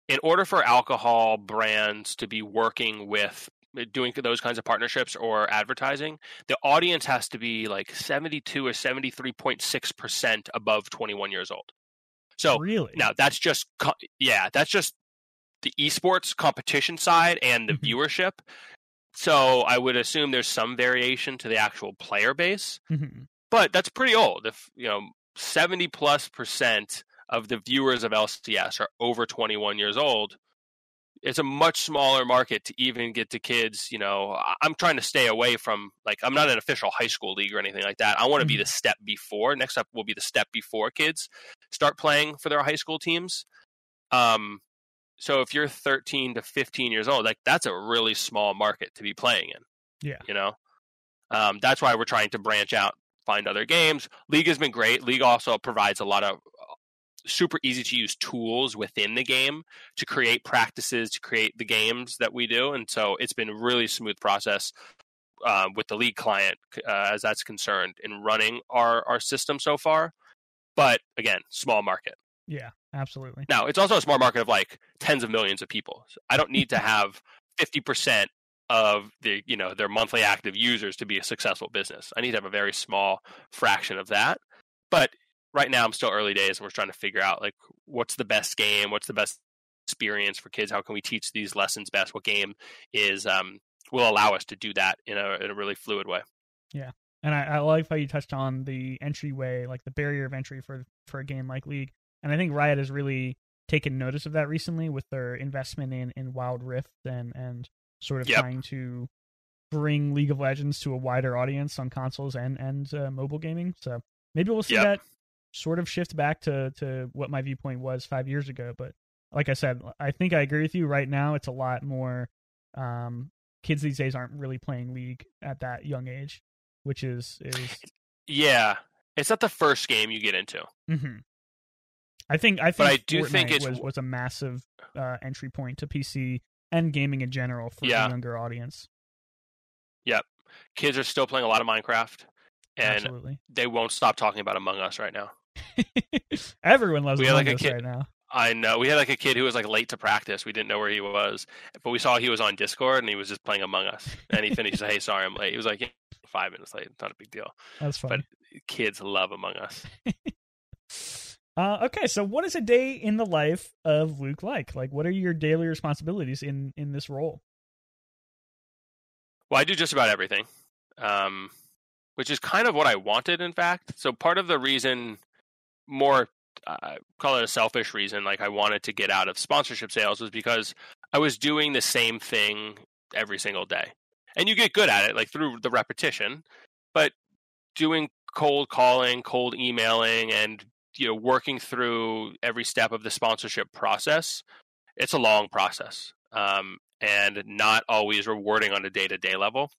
In order for alcohol brands to be working with uh, doing those kinds of partnerships or advertising, the audience has to be like 72 or 73.6% above 21 years old. So really? Now that's just yeah, that's just the esports competition side and the Mhm. viewership. So I would assume there's some variation to the actual player base, Mhm. but that's pretty old. If you know, seventy plus percent of the viewers of LCS are over 21 years old. It's a much smaller market to even get to kids. You know, I'm trying to stay away from like I'm not an official high school league or anything like that. I want to be the step before. Next up will be the step before kids start playing for their high school teams. Um, so if you're 13 to 15 years old, like that's a really small market to be playing in. Yeah. You know, um, that's why we're trying to branch out, find other games. League has been great. League also provides a lot of super easy to use tools within the game to create practices, to create the games that we do, and so it's been a really smooth process. Uh, with the league client, uh, as that's concerned, in running our, our system so far, but again, small market. Yeah, absolutely. Now, it's also a small market of like tens of millions of people. So I don't need to have 50% of the, you know, their monthly active users to be a successful business. I need to have a very small fraction of that. But right now I'm still early days and we're trying to figure out like what's the best game, what's the best experience for kids, how can we teach these lessons best, what game is um will allow us to do that in a in a really fluid way. Yeah. And I, I like how you touched on the entryway, like the barrier of entry for for a game like League. And I think Riot has really taken notice of that recently with their investment in, in Wild Rift and and sort of Yep. trying to bring League of Legends to a wider audience on consoles and and uh, mobile gaming. So maybe we'll see Yep. that sort of shift back to to what my viewpoint was five years ago. But like I said, I think I agree with you. Right now, it's a lot more um, kids these days aren't really playing League at that young age, which is is yeah, it's not the first game you get into. hmm I think I think But I do think Fortnite was, was a massive uh, entry point to PC and gaming in general for Yeah. the younger audience. Yep, kids are still playing a lot of Minecraft, and Absolutely, they won't stop talking about Among Us right now. everyone loves We had, Among like, a Us kid- right now. I know we had like a kid who was like late to practice. We didn't know where he was, but we saw he was on Discord and he was just playing Among Us. And he finished, "Hey, sorry, I'm late." He was like, yeah, five minutes late. It's not a big deal. That's funny. Kids love Among Us. Uh, okay, so what is a day in the life of Luke like? Like, what are your daily responsibilities in in this role? Well, I do just about everything, um, which is kind of what I wanted, in fact. So part of the reason, more uh, call it a selfish reason, like I wanted to get out of sponsorship sales, was because I was doing the same thing every single day, and you get good at it, like through the repetition. But doing cold calling, cold emailing, and you know working through every step of the sponsorship process, it's a long process. Um, and not always rewarding on a day to day level.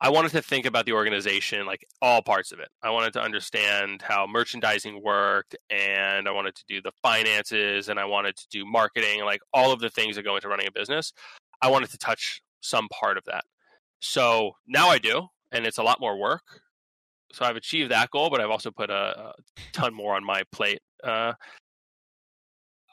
I wanted to think about the organization, like all parts of it. I wanted to understand how merchandising worked, and I wanted to do the finances, and I wanted to do marketing, like all of the things that go into running a business. I wanted to touch some part of that. So now I do, and it's a lot more work. So I've achieved that goal, but I've also put a, a ton more on my plate. Uh,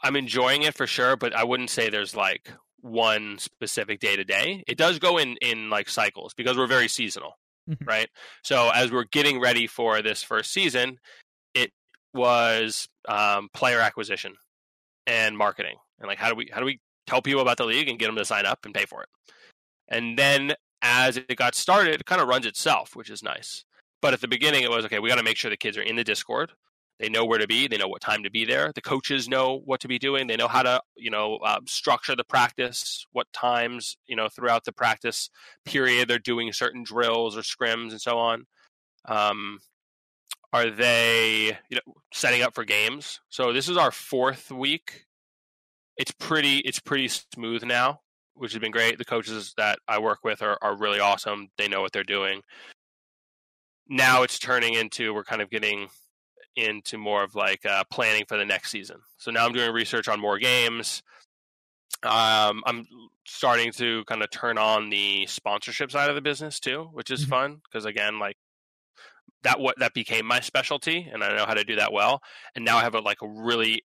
I'm enjoying it for sure, but I wouldn't say there's like one specific day to day. It does go in in like cycles because we're very seasonal, Mhm. right? So as we're getting ready for this first season, it was um, player acquisition and marketing, and like how do we how do we tell people about the league and get them to sign up and pay for it? And then as it got started, it kind of runs itself, which is nice. But at the beginning, it was okay. We got to make sure the kids are in the Discord. They know where to be. They know what time to be there. The coaches know what to be doing. They know how to, you know, uh, structure the practice. What times, you know, throughout the practice period they're doing certain drills or scrims and so on. Um, are they, you know, setting up for games? So this is our fourth week. It's pretty. It's pretty smooth now, which has been great. The coaches that I work with are, are really awesome. They know what they're doing. Now it's turning into we're kind of getting into more of like uh, planning for the next season. So now I'm doing research on more games. Um, I'm starting to kind of turn on the sponsorship side of the business too, which is Mhm. fun because again, like that what that became my specialty, and I know how to do that well. And now I have a like a really,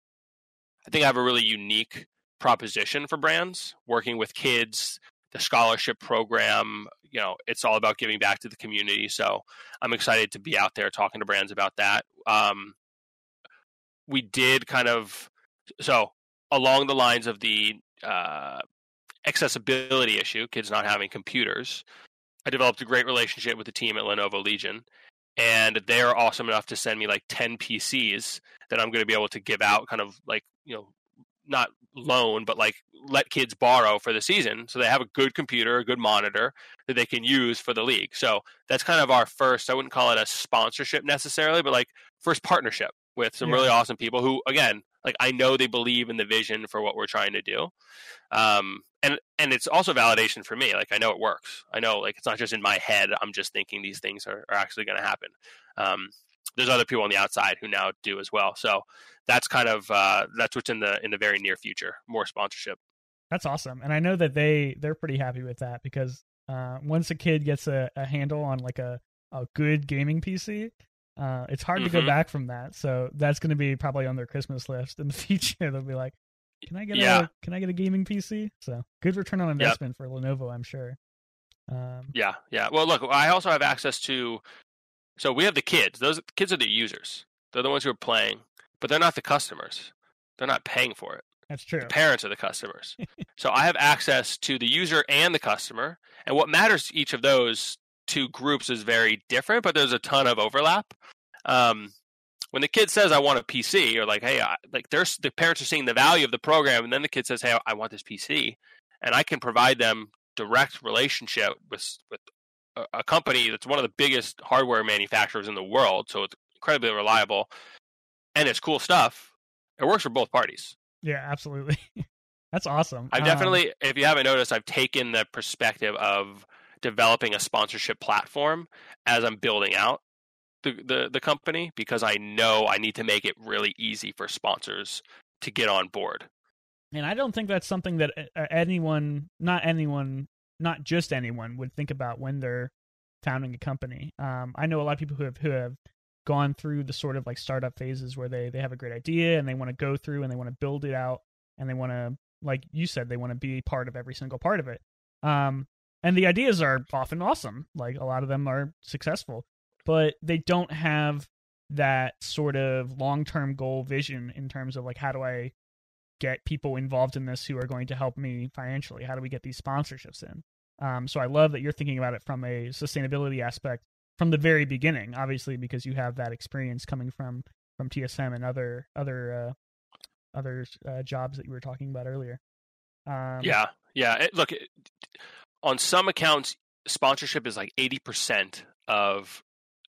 I think I have a really unique proposition for brands working with kids. The scholarship program, you know, it's all about giving back to the community. So I'm excited to be out there talking to brands about that. Um, we did kind of so along the lines of the uh, accessibility issue, kids not having computers. I developed a great relationship with the team at Lenovo Legion, and they're awesome enough to send me like 10 PCs that I'm going to be able to give out, kind of like, you know, not loan, but like let kids borrow for the season. So they have a good computer, a good monitor that they can use for the league. So that's kind of our first, I wouldn't call it a sponsorship necessarily, but like first partnership with some Yeah. really awesome people who, again, like I know they believe in the vision for what we're trying to do. Um, and and it's also validation for me. Like I know it works. I know like it's not just in my head. I'm just thinking these things are, are actually going to happen. Um, there's other people on the outside who now do as well. So that's kind of uh, that's what's in the in the very near future. More sponsorship. That's awesome, and I know that they they're pretty happy with that because uh, once a kid gets a, a handle on like a a good gaming PC, uh, it's hard to go Mhm. back from that. So that's going to be probably on their Christmas list in the future. They'll be like, "Can I get Yeah. a Can I get a gaming PC?" So good return on investment for Lenovo, I'm sure. Um, Yeah, yeah. Well, look, I also have access to. So we have the kids. Those kids are the users. They're the ones who are playing, but they're not the customers. They're not paying for it. that's true. The parents are the customers. so I have access to the user and the customer, and what matters to each of those two groups is very different, but there's a ton of overlap. Um, when the kid says, "I want a PC," or like, "Hey," I, like, there's the parents are seeing the value of the program, and then the kid says, "Hey, I want this PC," and I can provide them direct relationship with with a, company that's one of the biggest hardware manufacturers in the world, so it's incredibly reliable, and it's cool stuff. It works for both parties. Yeah, absolutely. That's awesome. I've Um, definitely, if you haven't noticed, I've taken the perspective of developing a sponsorship platform as I'm building out the, the, the company because I know I need to make it really easy for sponsors to get on board. And I don't think that's something that anyone, not anyone, not just anyone, would think about when they're founding a company. Um, I know a lot of people who have who have gone through the sort of like startup phases where they they have a great idea and they want to go through and they want to build it out and they want to, like you said, they want to be part of every single part of it. Um, and the ideas are often awesome. Like a lot of them are successful, but they don't have that sort of long term goal vision in terms of like how do I get people involved in this who are going to help me financially? How do we get these sponsorships in? Um, so I love that you're thinking about it from a sustainability aspect from the very beginning, obviously because you have that experience coming from from TSM and other other uh, other uh, jobs that you were talking about earlier. Um, yeah, yeah. It, look, it, on some accounts, sponsorship is like eighty percent of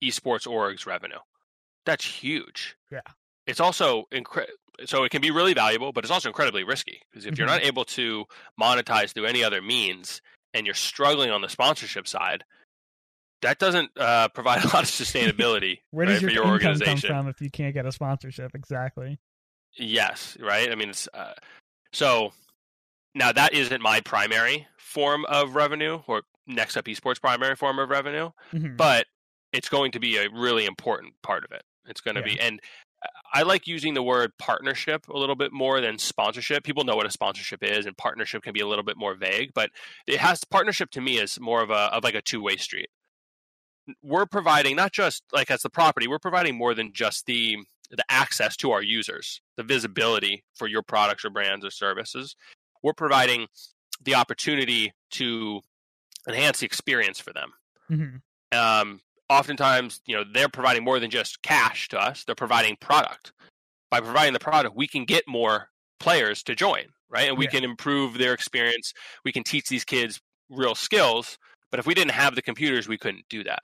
esports orgs revenue. That's huge. Yeah. It's also incre- so it can be really valuable, but it's also incredibly risky because if you're Mhm. not able to monetize through any other means and you're struggling on the sponsorship side, that doesn't uh, provide a lot of sustainability Where right, does your, for your income come from if you can't get a sponsorship? Exactly. Yes, right. I mean, it's, uh, so now that isn't my primary form of revenue, or Next Up Esports' primary form of revenue, Mhm. but it's going to be a really important part of it. It's going to Yeah. be, and I like using the word partnership a little bit more than sponsorship. People know what a sponsorship is, and partnership can be a little bit more vague. But it has partnership to me is more of a of like a two way street. We're providing not just like as the property, we're providing more than just the the access to our users, the visibility for your products or brands or services. We're providing the opportunity to enhance the experience for them Mhm. um, oftentimes, you know, they're providing more than just cash to us. They're providing product. By providing the product, we can get more players to join, right? And we Yeah. can improve their experience. We can teach these kids real skills. But if we didn't have the computers, we couldn't do that,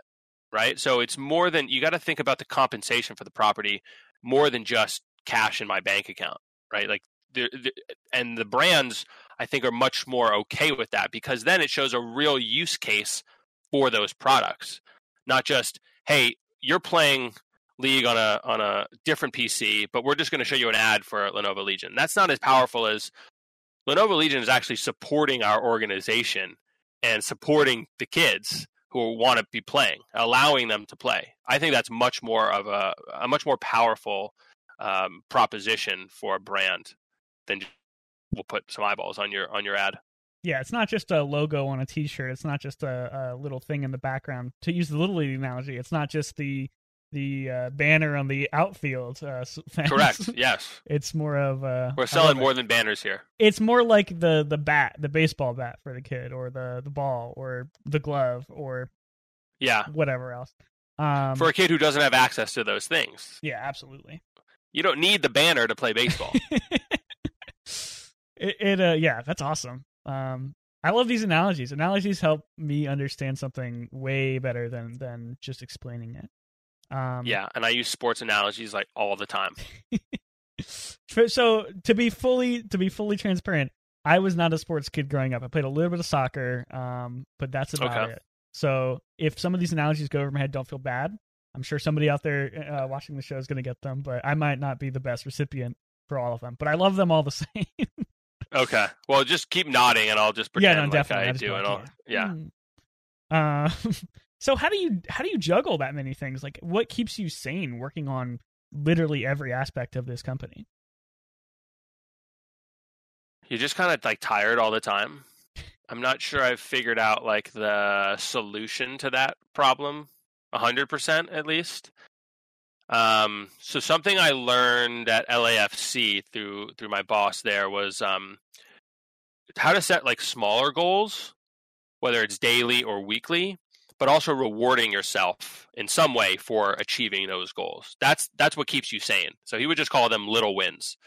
right? So it's more than you got to think about the compensation for the property more than just cash in my bank account, right? Like, the, the, and the brands, I think, are much more okay with that because then it shows a real use case for those products not just hey you're playing league on a on a different pc but we're just going to show you an ad for lenovo legion. That's not as powerful as lenovo legion is actually supporting our organization and supporting the kids who want to be playing allowing them to play. I think that's much more of a, a much more powerful um, proposition for a brand than we'll put some eyeballs on your on your ad Yeah, it's not just a logo on a T-shirt. It's not just a, a little thing in the background. To use the little league analogy, it's not just the the uh, banner on the outfield. Uh, fence. correct yes It's more of uh, we're selling it. more than banners here It's more like the the bat, the baseball bat for the kid, or the the ball, or the glove, or yeah whatever else. Um, for a kid who doesn't have access to those things. yeah, absolutely. You don't need the banner to play baseball. it, it uh yeah that's awesome um i love these analogies. Analogies help me understand something way better than than just explaining it. Um yeah, and I use sports analogies like all the time. so to be fully to be fully transparent i was not a sports kid growing up. I played a little bit of soccer um but that's about Okay. it. So if some of these analogies go over my head don't feel bad. I'm sure somebody out there uh, watching the show is going to get them but i might not be the best recipient for all of them but i love them all the same Okay, well, just keep nodding, and I'll just yeah, pretend no, like definitely. I just do, and I'll yeah. Hmm. Uh, so how do you how do you juggle that many things? Like, what keeps you sane working on literally every aspect of this company? You're just kind of like tired all the time. I'm not sure I've figured out like the solution to that problem, hundred percent at least. Um, so something I learned at LAFC through through my boss there was um, how to set like smaller goals, whether it's daily or weekly, but also rewarding yourself in some way for achieving those goals. That's that's what keeps you sane. So he would just call them little wins.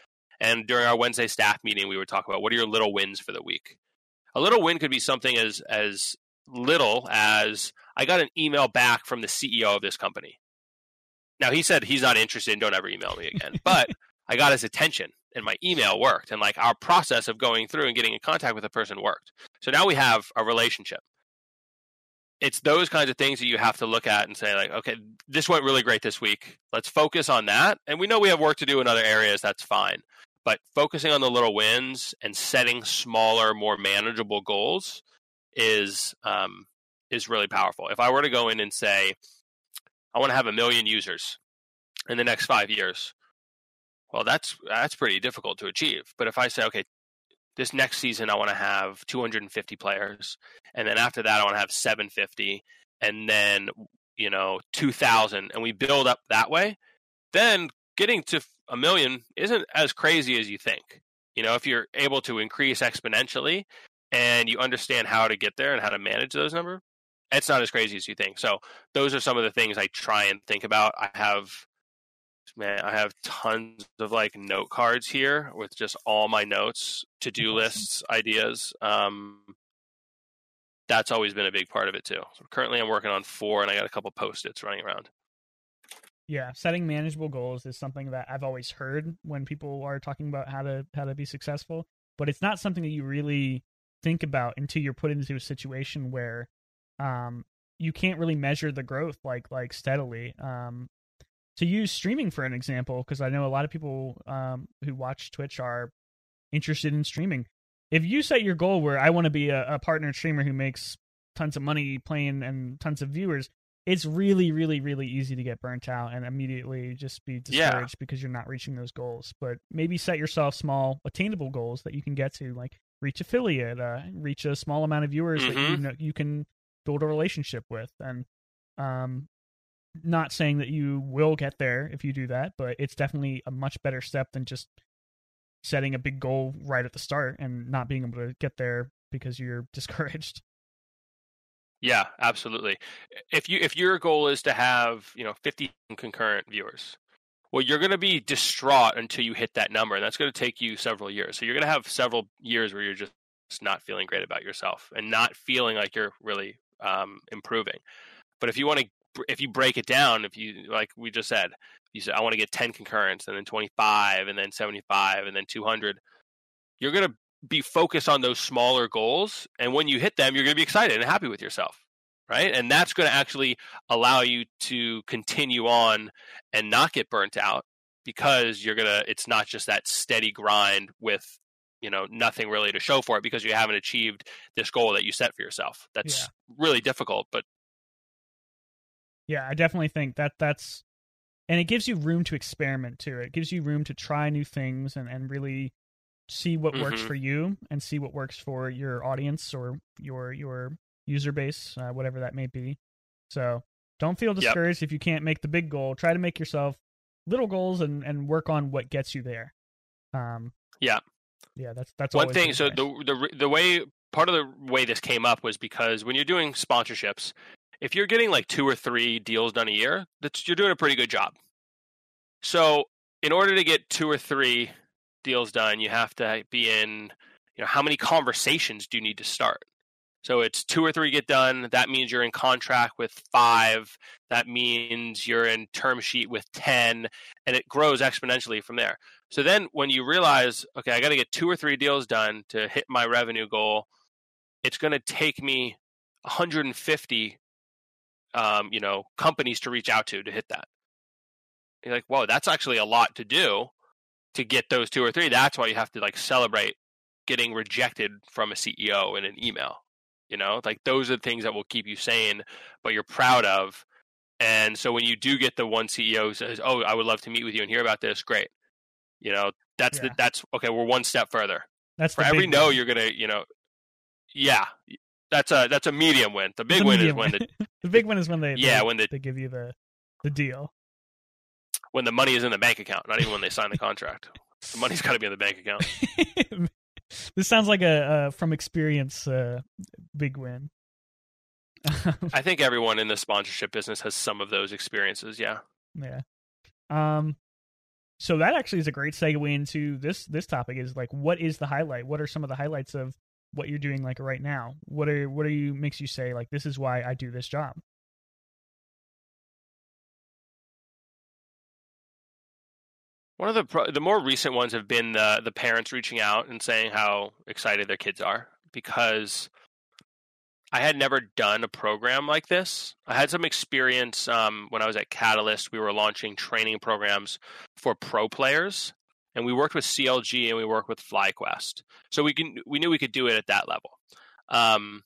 And during our Wednesday staff meeting, we would talk about what are your little wins for the week. A little win could be something as as little as I got an email back from the CEO of this company. Now he said he's not interested and don't ever email me again. But I got his attention and my email worked and like our process of going through and getting in contact with a person worked. So now we have a relationship. It's those kinds of things that you have to look at and say like okay this went really great this week. Let's focus on that. And we know we have work to do in other areas that's fine. But focusing on the little wins and setting smaller more manageable goals is um, is really powerful. If i were to go in and say i want to have a million users in the next five years well that's that's pretty difficult to achieve but if i say okay this next season I want to have 250 players, and then after that I want to have 750, and then you know 2,000, and we build up that way. Then getting to a million isn't as crazy as you think. You know, if you're able to increase exponentially and you understand how to get there and how to manage those numbers, it's not as crazy as you think. So those are some of the things I try and think about. I have man, I have tons of like note cards here with just all my notes, to do lists, ideas. Um, that's always been a big part of it too. So currently, I'm working on four, and I got a couple post its running around. Yeah, setting manageable goals is something that I've always heard when people are talking about how to how to be successful, but it's not something that you really think about until you're put into a situation where um, you can't really measure the growth like like steadily. Um, to use streaming for an example, because I know a lot of people um, who watch Twitch are interested in streaming. If you set your goal where I want to be a, a partner streamer who makes tons of money playing and tons of viewers, it's really, really, really easy to get burnt out and immediately just be discouraged yeah. because you're not reaching those goals. But maybe set yourself small, attainable goals that you can get to, like reach affiliate, uh, reach a small amount of viewers mm-hmm. that you mm-hmm. know you can build a relationship with, and um, not saying that you will get there if you do that, but it's definitely a much better step than just setting a big goal right at the start and not being able to get there because you're discouraged. Yeah, absolutely. If you if your goal is to have, you know, 50 concurrent viewers, well, you're going to be distraught until you hit that number, and that's going to take you several years. So you're going to have several years where you're just not feeling great about yourself and not feeling like you're really um, improving. But if you want to if you break it down, if you like we just said, you said I want to get 10 concurrents and then 25 and then 75 and then 200, you're going to be focused on those smaller goals and when you hit them, you're to be excited and happy with yourself. Right? And that's going to actually allow you to continue on and not get burnt out because you're going to it's not just that steady grind with you know nothing really to show for it because you haven't achieved this goal that you set for yourself that's yeah. really difficult but yeah, I definitely think that that's and it gives you room to experiment too. It gives you room to try new things and and really see what mm-hmm. works for you and see what works for your audience or your your user base, uh, whatever that may be. So don't feel discouraged yep. if you can't make the big goal. Try to make yourself little goals and and work on what gets you there. Um, yeah, yeah, that's that's one thing. So the the the way part of the way this came up was because when you're doing sponsorships, if you're getting like two or three deals done a year, that's you're doing a pretty good job. So in order to get two or three deals done, you have to be in, you know, how many conversations do you need to start? So it's two or three get done. That means you're in contract with five. That means you're in term sheet with 10, and it grows exponentially from there. So then when you realize, okay, I got to get two or three deals done to hit my revenue goal, it's going to take me 150 um, you know, companies to reach out to to hit that. You're like, whoa, that's actually a lot to do to get those two or three. That's why you have to like celebrate getting rejected from a CEO in an email. You know, like those are the things that will keep you sane, but you're proud of. And so when you do get the one CEO who says, "Oh, I would love to meet with you and hear about this," great. You know, that's yeah. the, that's okay. We're one step further. That's for every no, you're gonna, you know, yeah, that's a that's a medium win. The big win is when the the big win is when they yeah they, when they, they give you the the deal when the money is in the bank account, not even when they sign the contract. the money's got to be in the bank account. this sounds like a, a from experience uh, big win. I think everyone in the sponsorship business has some of those experiences. Yeah. Yeah. Um. So that actually is a great segue into this this topic. Is like, what is the highlight? What are some of the highlights of what you're doing like right now what are what are you makes you say like this is why i do this job One of the pro- the more recent ones have been the the parents reaching out and saying how excited their kids are because I had never done a program like this. I had some experience um, when I was at Catalyst. We were launching training programs for pro players, and we worked with CLG and we worked with FlyQuest. So we can we knew we could do it at that level. Um,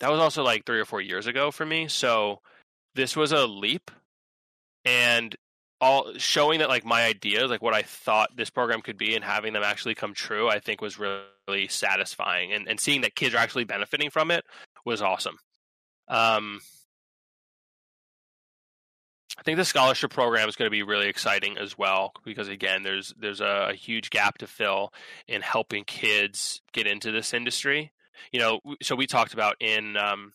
that was also like three or four years ago for me. So this was a leap, and all showing that like my ideas, like what I thought this program could be, and having them actually come true, I think was really satisfying. And and seeing that kids are actually benefiting from it was awesome. Um, I think the scholarship program is going to be really exciting as well because again, there's there's a, a huge gap to fill in helping kids get into this industry. You know, so we talked about in um,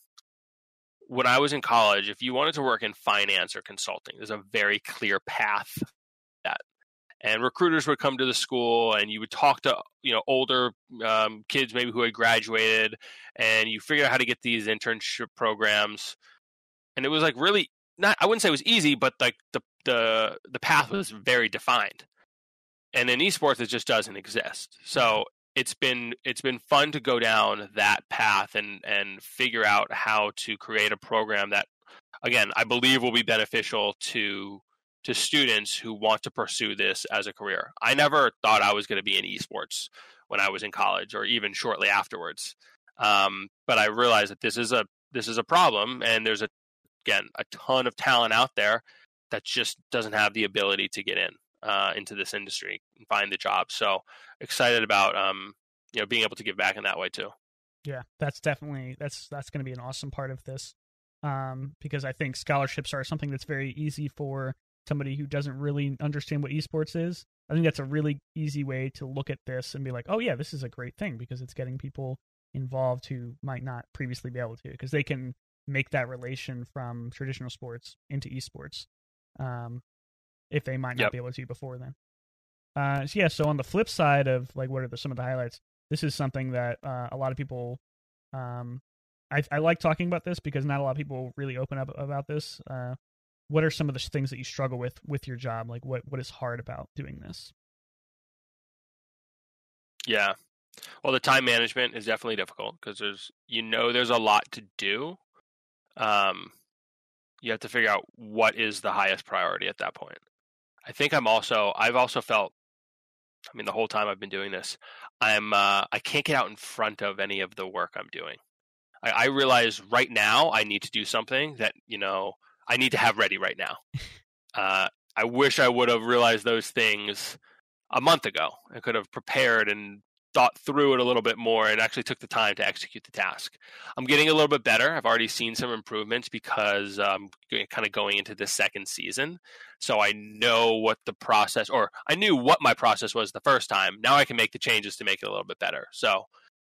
when I was in college, if you wanted to work in finance or consulting, there's a very clear path that. And recruiters would come to the school, and you would talk to you know older um, kids, maybe who had graduated, and you figure out how to get these internship programs. And it was like really not I wouldn't say it was easy, but like the the the path was very defined. And in esports, it just doesn't exist. So it's been it's been fun to go down that path and and figure out how to create a program that again I believe will be beneficial to to students who want to pursue this as a career. I never thought I was going to be in esports when I was in college or even shortly afterwards. Um, but I realized that this is a this is a problem and there's a again a ton of talent out there that just doesn't have the ability to get in uh, into this industry and find the job. So excited about um, you know being able to give back in that way too. Yeah, that's definitely that's that's going to be an awesome part of this um, because I think scholarships are something that's very easy for somebody who doesn't really understand what esports is. I think that's a really easy way to look at this and be like, oh yeah, this is a great thing because it's getting people involved who might not previously be able to because they can make that relation from traditional sports into esports um, if they might not Yep. be able to before then. Uh, so yeah, so on the flip side of like what are the, some of the highlights, this is something that uh, a lot of people. Um, I, I like talking about this because not a lot of people really open up about this. Uh, what are some of the things that you struggle with with your job? Like what what is hard about doing this? Yeah. Well, the time management is definitely difficult because there's you know there's a lot to do. Um, you have to figure out what is the highest priority at that point. I think I'm also I've also felt. I mean, the whole time I've been doing this, I'm uh, I can't get out in front of any of the work I'm doing. I, I realize right now I need to do something that you know I need to have ready right now. uh, I wish I would have realized those things a month ago. I could have prepared and thought through it a little bit more and actually took the time to execute the task. I'm getting a little bit better. I've already seen some improvements because I'm kind of going into the second season. So I know what the process, or I knew what my process was the first time. Now I can make the changes to make it a little bit better. So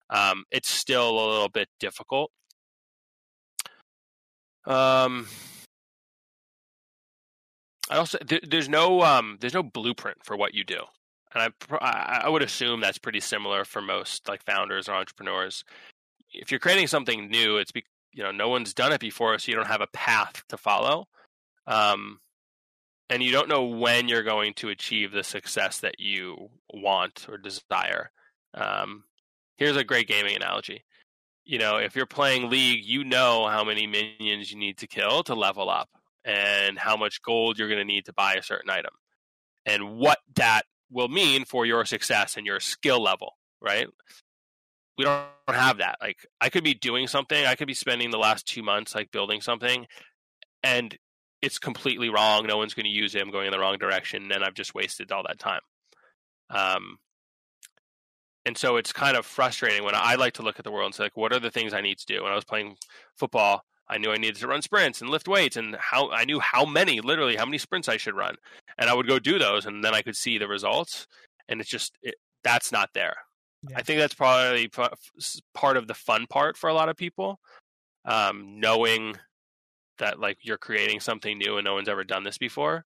um, it's still a little bit difficult. Um, I also there, there's no um, there's no blueprint for what you do and I, I would assume that's pretty similar for most like founders or entrepreneurs. If you're creating something new, it's be, you know no one's done it before, so you don't have a path to follow, um, and you don't know when you're going to achieve the success that you want or desire. Um, here's a great gaming analogy. You know, if you're playing League, you know how many minions you need to kill to level up, and how much gold you're going to need to buy a certain item, and what that will mean for your success and your skill level, right? We don't have that. Like I could be doing something, I could be spending the last 2 months like building something and it's completely wrong. No one's going to use it. I'm going in the wrong direction and I've just wasted all that time. Um and so it's kind of frustrating when I like to look at the world and say like what are the things I need to do? When I was playing football, I knew I needed to run sprints and lift weights and how I knew how many, literally how many sprints I should run. And I would go do those and then I could see the results. And it's just, it, that's not there. Yeah. I think that's probably part of the fun part for a lot of people. Um, knowing that like you're creating something new and no one's ever done this before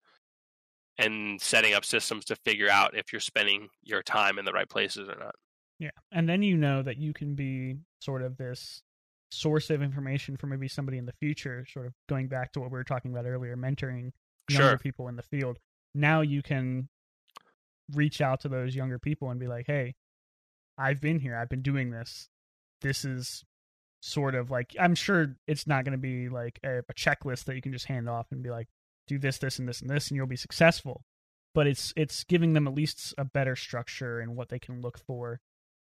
and setting up systems to figure out if you're spending your time in the right places or not. Yeah, and then you know that you can be sort of this source of information for maybe somebody in the future. Sort of going back to what we were talking about earlier, mentoring younger Sure. people in the field. now you can reach out to those younger people and be like, "Hey, I've been here. I've been doing this. This is sort of like I'm sure it's not going to be like a, a, checklist that you can just hand off and be like, do this, this, and this, and this, and you'll be successful. But it's it's giving them at least a better structure and what they can look for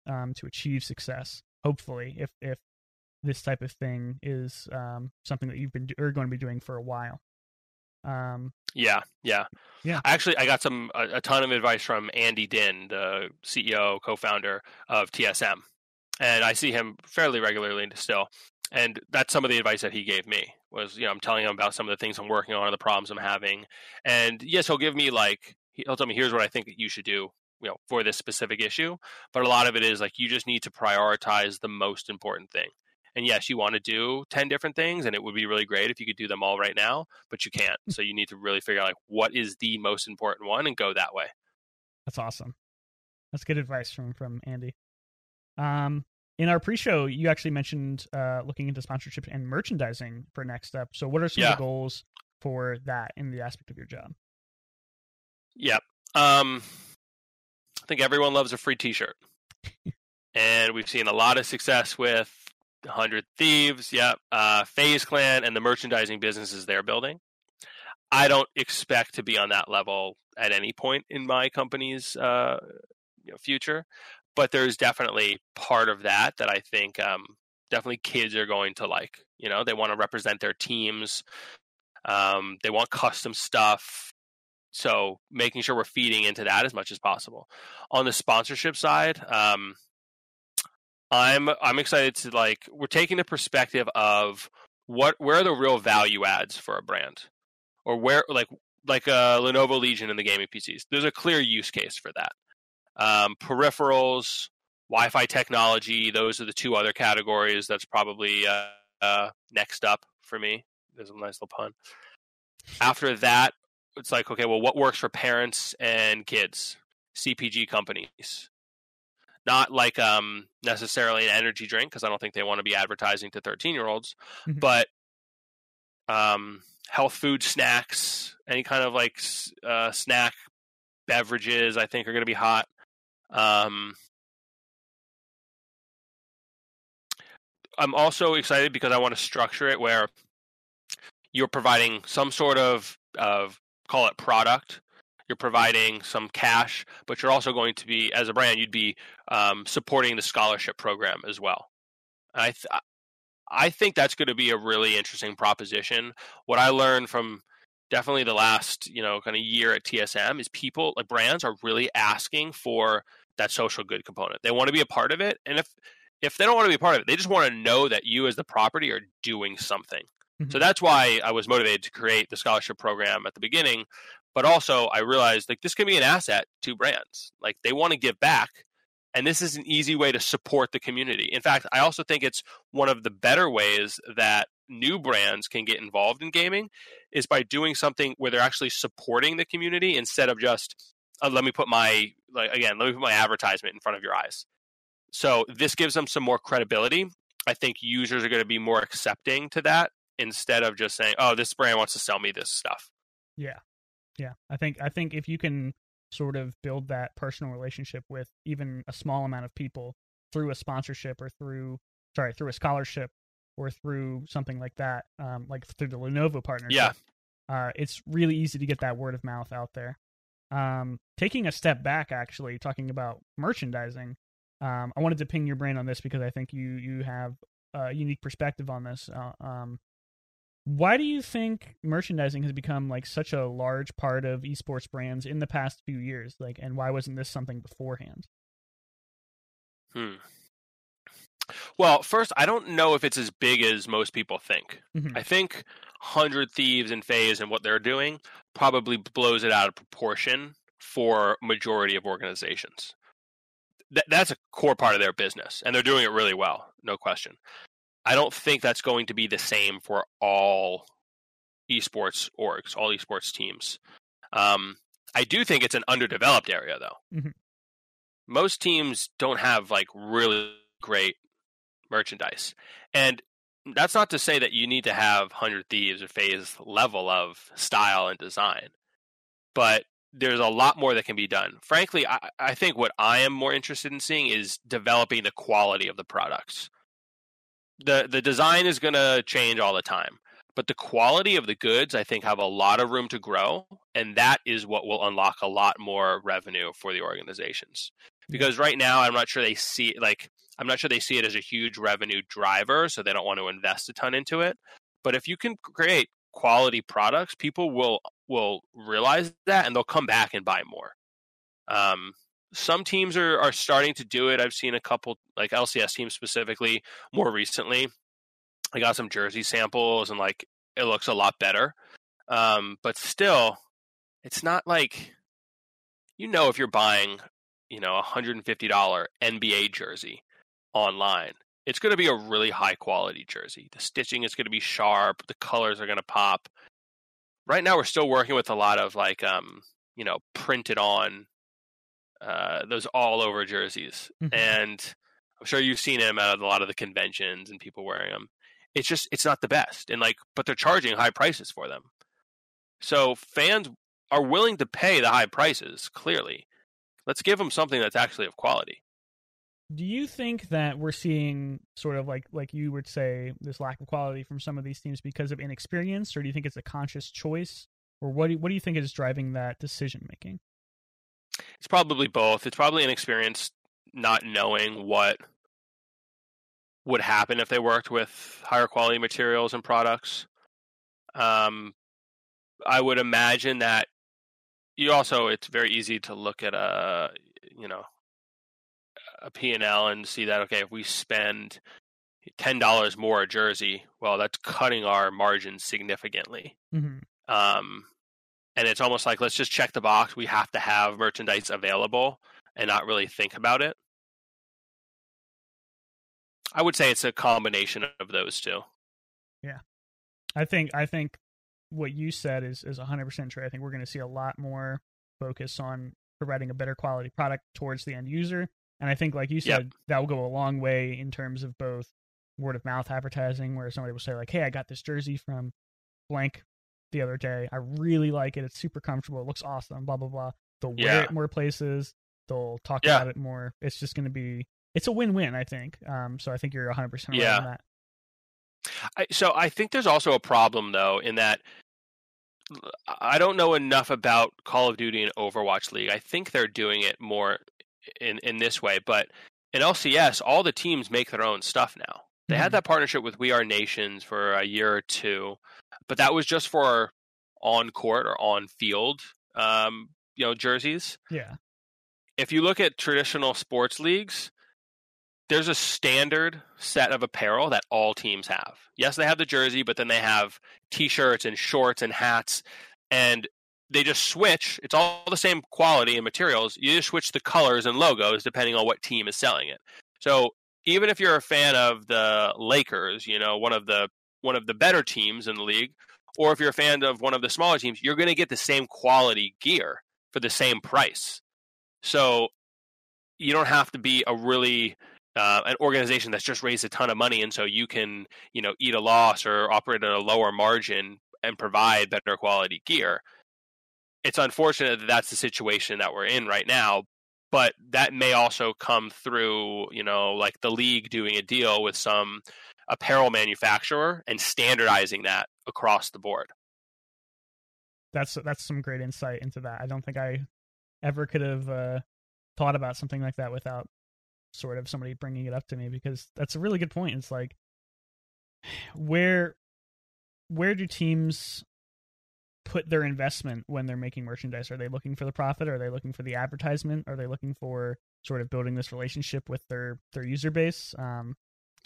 um, to achieve success. Hopefully, if if this type of thing is um, something that you've been do- or going to be doing for a while. Um, yeah, yeah, yeah. Actually, I got some a, a ton of advice from Andy Dinh, the CEO co-founder of TSM, and I see him fairly regularly still. And that's some of the advice that he gave me was, you know, I'm telling him about some of the things I'm working on, or the problems I'm having, and yes, he'll give me like he'll tell me here's what I think that you should do, you know, for this specific issue. But a lot of it is like you just need to prioritize the most important thing. And yes, you want to do 10 different things and it would be really great if you could do them all right now, but you can't. So you need to really figure out like what is the most important one and go that way. That's awesome. That's good advice from from Andy. Um in our pre-show, you actually mentioned uh, looking into sponsorships and merchandising for next step. So, what are some yeah. of the goals for that in the aspect of your job? Yep. Um, I think everyone loves a free T-shirt, and we've seen a lot of success with Hundred Thieves, yeah, uh, FaZe Clan, and the merchandising businesses they're building. I don't expect to be on that level at any point in my company's uh, you know, future, but there's definitely part of that that I think um, definitely kids are going to like. You know, they want to represent their teams. Um, they want custom stuff. So making sure we're feeding into that as much as possible. On the sponsorship side, um, I'm I'm excited to like we're taking the perspective of what where are the real value adds for a brand, or where like like a uh, Lenovo Legion in the gaming PCs. There's a clear use case for that. Um, peripherals, Wi-Fi technology. Those are the two other categories. That's probably uh, uh, next up for me. There's a nice little pun. After that, it's like okay, well, what works for parents and kids? CPG companies not like um, necessarily an energy drink because I don't think they want to be advertising to 13 year olds, mm-hmm. but um, health food snacks, any kind of like uh, snack beverages, I think are going to be hot. Um, I'm also excited because I want to structure it where you're providing some sort of of call it product you're providing some cash, but you're also going to be, as a brand, you'd be um, supporting the scholarship program as well. I th- I think that's going to be a really interesting proposition. What I learned from definitely the last you know kind of year at TSM is people like brands are really asking for that social good component. They want to be a part of it, and if if they don't want to be a part of it, they just want to know that you as the property are doing something. Mm-hmm. So that's why I was motivated to create the scholarship program at the beginning but also I realized like this can be an asset to brands. Like they want to give back and this is an easy way to support the community. In fact, I also think it's one of the better ways that new brands can get involved in gaming is by doing something where they're actually supporting the community instead of just uh, let me put my like again, let me put my advertisement in front of your eyes. So this gives them some more credibility. I think users are going to be more accepting to that instead of just saying, "Oh, this brand wants to sell me this stuff." Yeah. Yeah, I think I think if you can sort of build that personal relationship with even a small amount of people through a sponsorship or through sorry through a scholarship or through something like that, um, like through the Lenovo partnership, yeah, uh, it's really easy to get that word of mouth out there. Um, taking a step back, actually talking about merchandising, um, I wanted to ping your brain on this because I think you you have a unique perspective on this. Uh, um, why do you think merchandising has become like such a large part of esports brands in the past few years? Like, and why wasn't this something beforehand? Hmm. Well, first, I don't know if it's as big as most people think. Mm-hmm. I think Hundred Thieves and FaZe and what they're doing probably blows it out of proportion for majority of organizations. Th- that's a core part of their business, and they're doing it really well, no question. I don't think that's going to be the same for all esports orgs, all esports teams. Um, I do think it's an underdeveloped area, though. Mm-hmm. Most teams don't have like really great merchandise, and that's not to say that you need to have Hundred Thieves or FaZe level of style and design, but there's a lot more that can be done. Frankly, I, I think what I am more interested in seeing is developing the quality of the products. The the design is going to change all the time, but the quality of the goods I think have a lot of room to grow, and that is what will unlock a lot more revenue for the organizations. Because right now, I'm not sure they see like I'm not sure they see it as a huge revenue driver, so they don't want to invest a ton into it. But if you can create quality products, people will will realize that and they'll come back and buy more. Um, some teams are are starting to do it. I've seen a couple like LCS teams specifically more recently. I got some jersey samples and like it looks a lot better. Um, but still, it's not like you know if you're buying, you know, a hundred and fifty dollar NBA jersey online, it's going to be a really high quality jersey. The stitching is going to be sharp. The colors are going to pop. Right now, we're still working with a lot of like, um, you know, printed on uh, those all over jerseys, mm-hmm. and I'm sure you've seen them at a lot of the conventions and people wearing them. It's just it's not the best, and like, but they're charging high prices for them. So fans are willing to pay the high prices. Clearly, let's give them something that's actually of quality do you think that we're seeing sort of like like you would say this lack of quality from some of these teams because of inexperience or do you think it's a conscious choice or what do you, what do you think is driving that decision making it's probably both it's probably inexperience not knowing what would happen if they worked with higher quality materials and products um i would imagine that you also it's very easy to look at a you know a P&L and see that okay, if we spend ten dollars more a jersey, well, that's cutting our margins significantly. Mm-hmm. Um, and it's almost like let's just check the box. We have to have merchandise available and not really think about it. I would say it's a combination of those two. Yeah, I think I think what you said is is 100% true. I think we're going to see a lot more focus on providing a better quality product towards the end user and I think, like you said, yep. that will go a long way in terms of both word of mouth advertising, where somebody will say, like, hey, I got this jersey from blank the other day. I really like it. It's super comfortable. It looks awesome. Blah, blah, blah. They'll yeah. wear it more places. They'll talk yeah. about it more. It's just going to be, it's a win win, I think. Um, so I think you're 100% right yeah. on that. I, so I think there's also a problem, though, in that I don't know enough about Call of Duty and Overwatch League. I think they're doing it more in in this way. But in LCS, all the teams make their own stuff now. They mm-hmm. had that partnership with We Are Nations for a year or two, but that was just for on court or on field, um, you know, jerseys. Yeah. If you look at traditional sports leagues, there's a standard set of apparel that all teams have. Yes, they have the jersey, but then they have t-shirts and shorts and hats. And they just switch. It's all the same quality and materials. You just switch the colors and logos depending on what team is selling it. So even if you're a fan of the Lakers, you know, one of the one of the better teams in the league, or if you're a fan of one of the smaller teams, you're going to get the same quality gear for the same price. So you don't have to be a really uh, an organization that's just raised a ton of money, and so you can you know eat a loss or operate at a lower margin and provide better quality gear it's unfortunate that that's the situation that we're in right now but that may also come through you know like the league doing a deal with some apparel manufacturer and standardizing that across the board that's that's some great insight into that i don't think i ever could have uh, thought about something like that without sort of somebody bringing it up to me because that's a really good point it's like where where do teams put their investment when they're making merchandise? Are they looking for the profit? Are they looking for the advertisement? Are they looking for sort of building this relationship with their their user base? Um,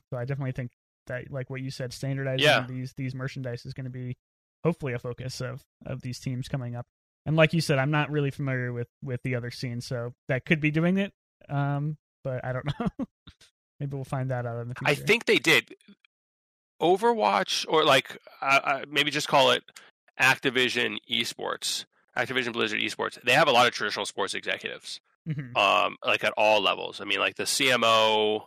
so I definitely think that, like what you said, standardizing yeah. these these merchandise is going to be hopefully a focus of of these teams coming up. And like you said, I'm not really familiar with with the other scenes, so that could be doing it. Um, but I don't know. Maybe we'll find that out in the future. I think they did. Overwatch, or like uh, maybe just call it Activision Esports, Activision Blizzard Esports, they have a lot of traditional sports executives, mm-hmm. um, like at all levels. I mean, like the CMO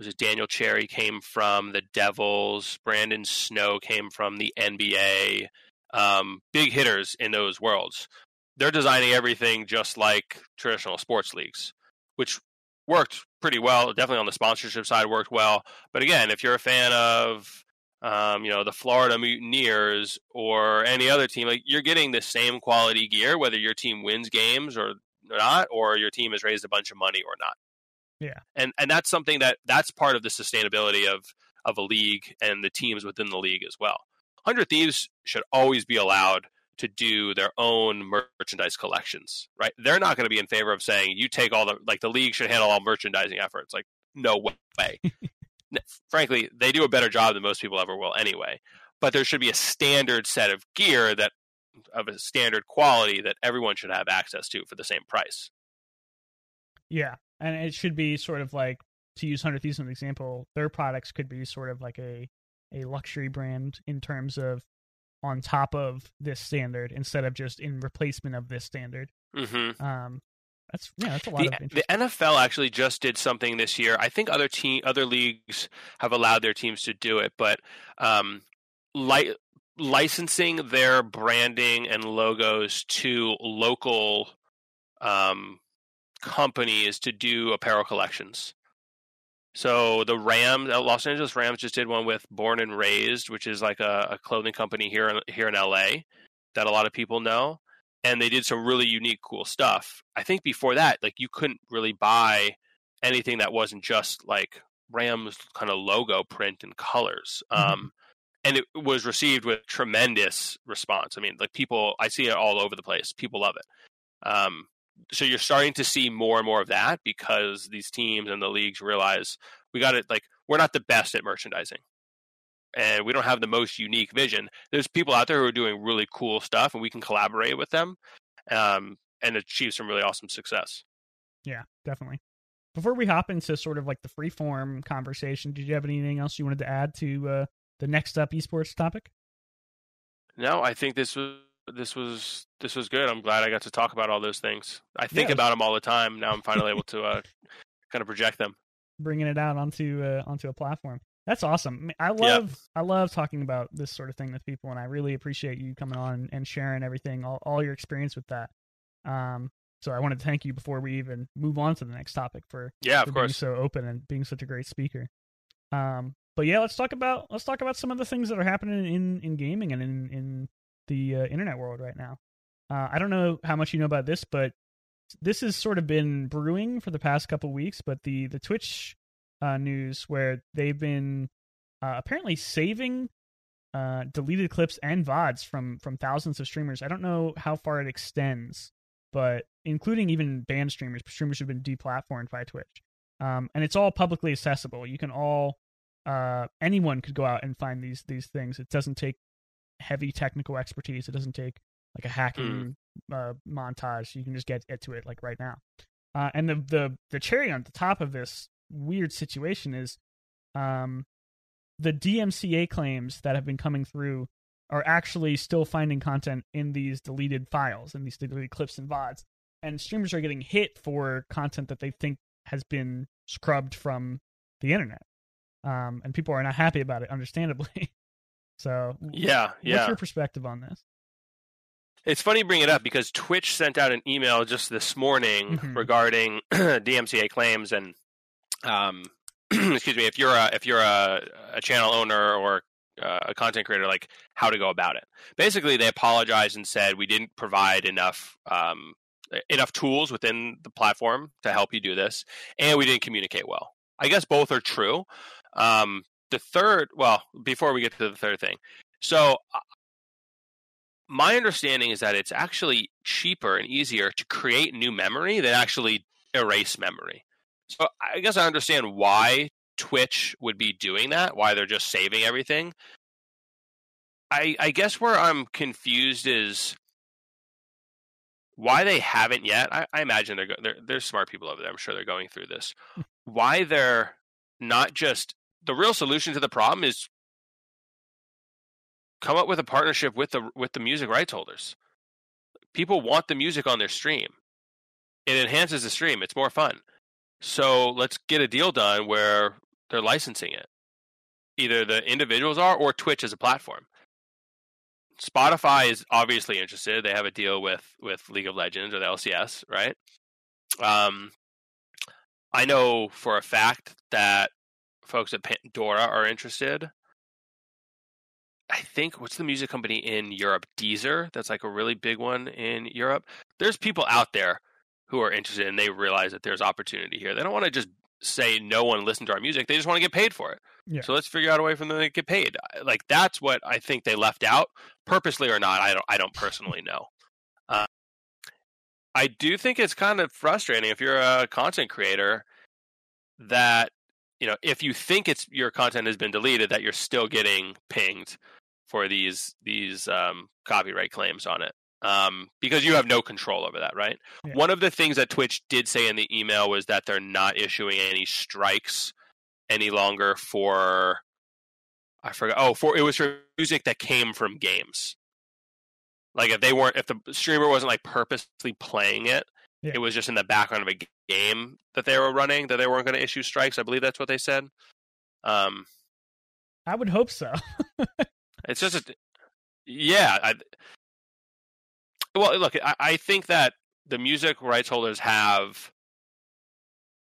was it Daniel Cherry came from the Devils, Brandon Snow came from the NBA. Um, big hitters in those worlds. they're designing everything just like traditional sports leagues, which worked pretty well. Definitely on the sponsorship side, worked well. But again, if you're a fan of um, you know the Florida Mutineers or any other team, like you're getting the same quality gear whether your team wins games or not, or your team has raised a bunch of money or not. Yeah, and and that's something that that's part of the sustainability of of a league and the teams within the league as well. Hundred Thieves should always be allowed to do their own merchandise collections, right? They're not going to be in favor of saying you take all the like the league should handle all merchandising efforts. Like no way. Frankly, they do a better job than most people ever will anyway. But there should be a standard set of gear that of a standard quality that everyone should have access to for the same price. Yeah, and it should be sort of like to use Hundred Thieves as an example. Their products could be sort of like a a luxury brand in terms of on top of this standard instead of just in replacement of this standard. Mm-hmm. Um, that's yeah, that's a lot the, the NFL actually just did something this year. I think other team, other leagues have allowed their teams to do it, but um, li- licensing their branding and logos to local um, companies to do apparel collections. So the Rams, uh, Los Angeles Rams, just did one with Born and Raised, which is like a, a clothing company here in, here in LA that a lot of people know, and they did some really unique, cool stuff. I think before that, like you couldn't really buy anything that wasn't just like Rams kind of logo print and colors. Mm-hmm. Um, and it was received with tremendous response. I mean, like people, I see it all over the place. People love it. Um, so you're starting to see more and more of that because these teams and the leagues realize we got it like we're not the best at merchandising. And we don't have the most unique vision. There's people out there who are doing really cool stuff and we can collaborate with them um, and achieve some really awesome success. Yeah definitely. Before we hop into sort of like the free form conversation did you have anything else you wanted to add to uh, the next up esports topic? No i think this was this was this was good. I'm glad I got to talk about all those things. I think yeah. about them all the time. Now I'm finally able to uh, kind of project them, bringing it out onto uh, onto a platform. That's awesome. I love I love talking about this sort of thing with people, and I really appreciate you coming on and sharing everything, all, all your experience with that. Um, so I want to thank you before we even move on to the next topic for yeah, for of course, being so open and being such a great speaker. Um, but yeah, let's talk about let's talk about some of the things that are happening in in gaming and in in the uh, internet world right now. Uh, I don't know how much you know about this, but this has sort of been brewing for the past couple weeks. But the the Twitch uh, news where they've been uh, apparently saving uh, deleted clips and vods from from thousands of streamers. I don't know how far it extends, but including even banned streamers, streamers who've been deplatformed by Twitch. Um, and it's all publicly accessible. You can all uh, anyone could go out and find these these things. It doesn't take heavy technical expertise. It doesn't take like a hacking mm. uh, montage. You can just get, get to it like right now. Uh, and the the the cherry on the top of this weird situation is, um, the DMCA claims that have been coming through are actually still finding content in these deleted files and these deleted clips and vods, and streamers are getting hit for content that they think has been scrubbed from the internet. Um, and people are not happy about it, understandably. So yeah, yeah. What's your perspective on this? It's funny you bring it up because Twitch sent out an email just this morning mm-hmm. regarding DMCA claims and um, excuse me if you're a if you're a, a channel owner or uh, a content creator like how to go about it. Basically, they apologized and said we didn't provide enough um, enough tools within the platform to help you do this, and we didn't communicate well. I guess both are true. Um, the third, well, before we get to the third thing, so uh, my understanding is that it's actually cheaper and easier to create new memory than actually erase memory. So I guess I understand why Twitch would be doing that, why they're just saving everything. I, I guess where I'm confused is why they haven't yet. I, I imagine they're, they're they're smart people over there. I'm sure they're going through this. Why they're not just the real solution to the problem is come up with a partnership with the with the music rights holders. People want the music on their stream. It enhances the stream. It's more fun. So let's get a deal done where they're licensing it. Either the individuals are or Twitch as a platform. Spotify is obviously interested. They have a deal with with League of Legends or the LCS, right? Um, I know for a fact that folks at Pandora are interested. I think what's the music company in Europe? Deezer. That's like a really big one in Europe. There's people out there who are interested and they realize that there's opportunity here. They don't want to just say no one listen to our music. They just want to get paid for it. Yeah. So let's figure out a way for them to get paid. Like that's what I think they left out, purposely or not. I don't. I don't personally know. Uh, I do think it's kind of frustrating if you're a content creator that you know if you think it's your content has been deleted that you're still getting pinged for these these um, copyright claims on it um, because you have no control over that, right? Yeah. One of the things that Twitch did say in the email was that they're not issuing any strikes any longer for I forgot. Oh, for it was for music that came from games. Like if they weren't, if the streamer wasn't like purposely playing it, yeah. it was just in the background of a game that they were running that they weren't going to issue strikes. I believe that's what they said. Um, I would hope so. it's just a, yeah. I, well, look, I, I think that the music rights holders have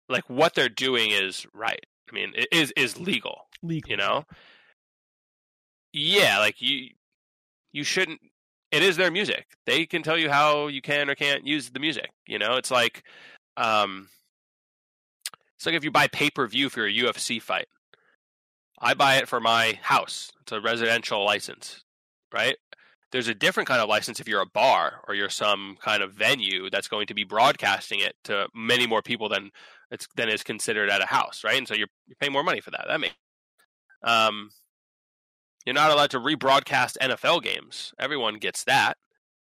like what they're doing is right. I mean, it is is legal. Legal, you know. Yeah, like you, you shouldn't. It is their music. They can tell you how you can or can't use the music. You know, it's like, um, it's like if you buy pay per view for a UFC fight. I buy it for my house. It's a residential license, right? there's a different kind of license if you're a bar or you're some kind of venue that's going to be broadcasting it to many more people than it's than is considered at a house, right? And so you're you're paying more money for that. That makes um, you're not allowed to rebroadcast NFL games. Everyone gets that.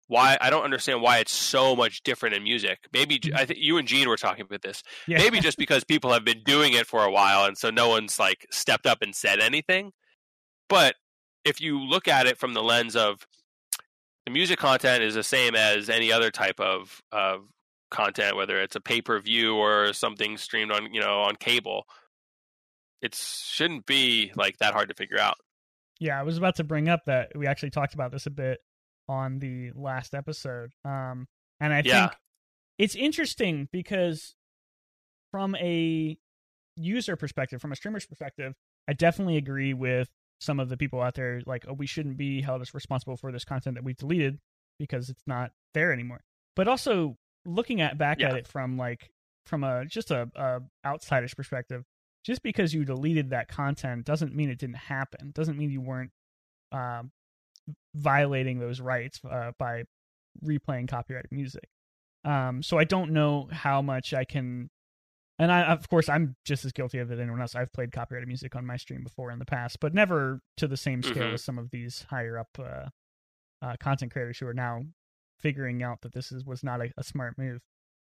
Why I don't understand why it's so much different in music. Maybe I think you and Gene were talking about this. Yeah. Maybe just because people have been doing it for a while, and so no one's like stepped up and said anything. But if you look at it from the lens of the music content is the same as any other type of of content, whether it's a pay per view or something streamed on you know on cable. It shouldn't be like that hard to figure out. Yeah, I was about to bring up that we actually talked about this a bit on the last episode, um, and I yeah. think it's interesting because from a user perspective, from a streamer's perspective, I definitely agree with some of the people out there like, oh, we shouldn't be held as responsible for this content that we've deleted because it's not there anymore. But also looking at back yeah. at it from like from a just a, a outsider's perspective, just because you deleted that content doesn't mean it didn't happen. Doesn't mean you weren't um, violating those rights uh, by replaying copyrighted music. Um, so I don't know how much I can and I, of course, I'm just as guilty of it as anyone else. I've played copyrighted music on my stream before in the past, but never to the same scale mm-hmm. as some of these higher up uh, uh, content creators who are now figuring out that this is was not a, a smart move.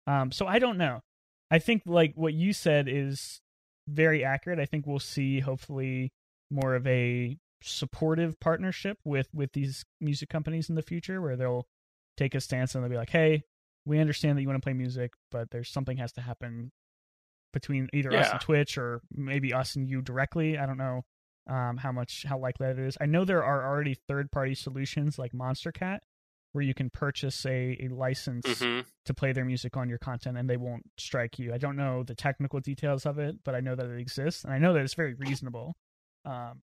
Um, so I don't know. I think like what you said is very accurate. I think we'll see hopefully more of a supportive partnership with with these music companies in the future, where they'll take a stance and they'll be like, "Hey, we understand that you want to play music, but there's something has to happen between either yeah. us and Twitch or maybe us and you directly. I don't know um, how much how likely that is. I know there are already third party solutions like Monstercat where you can purchase a, a license mm-hmm. to play their music on your content and they won't strike you. I don't know the technical details of it, but I know that it exists and I know that it's very reasonable. Um,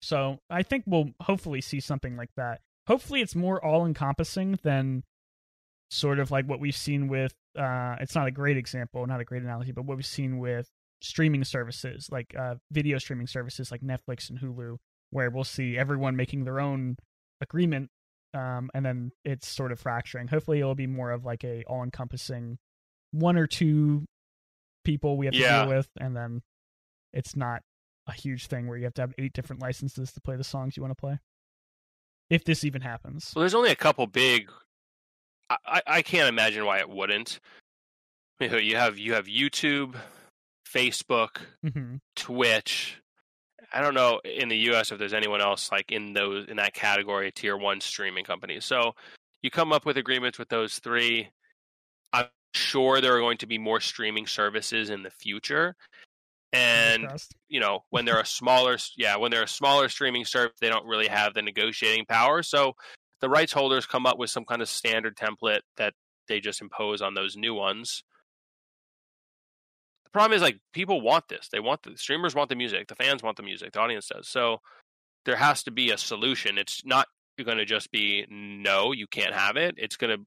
so I think we'll hopefully see something like that. Hopefully, it's more all encompassing than sort of like what we've seen with uh it's not a great example not a great analogy but what we've seen with streaming services like uh video streaming services like netflix and hulu where we'll see everyone making their own agreement um and then it's sort of fracturing hopefully it'll be more of like a all encompassing one or two people we have to yeah. deal with and then it's not a huge thing where you have to have eight different licenses to play the songs you want to play if this even happens well there's only a couple big I, I can't imagine why it wouldn't. You have you have YouTube, Facebook, mm-hmm. Twitch. I don't know in the U.S. if there's anyone else like in those in that category, tier one streaming companies. So you come up with agreements with those three. I'm sure there are going to be more streaming services in the future. And you know when they're a smaller, yeah, when they're a smaller streaming service, they don't really have the negotiating power. So the rights holders come up with some kind of standard template that they just impose on those new ones. Problem is like people want this. They want the streamers want the music, the fans want the music, the audience does. So there has to be a solution. It's not going to just be no, you can't have it. It's going to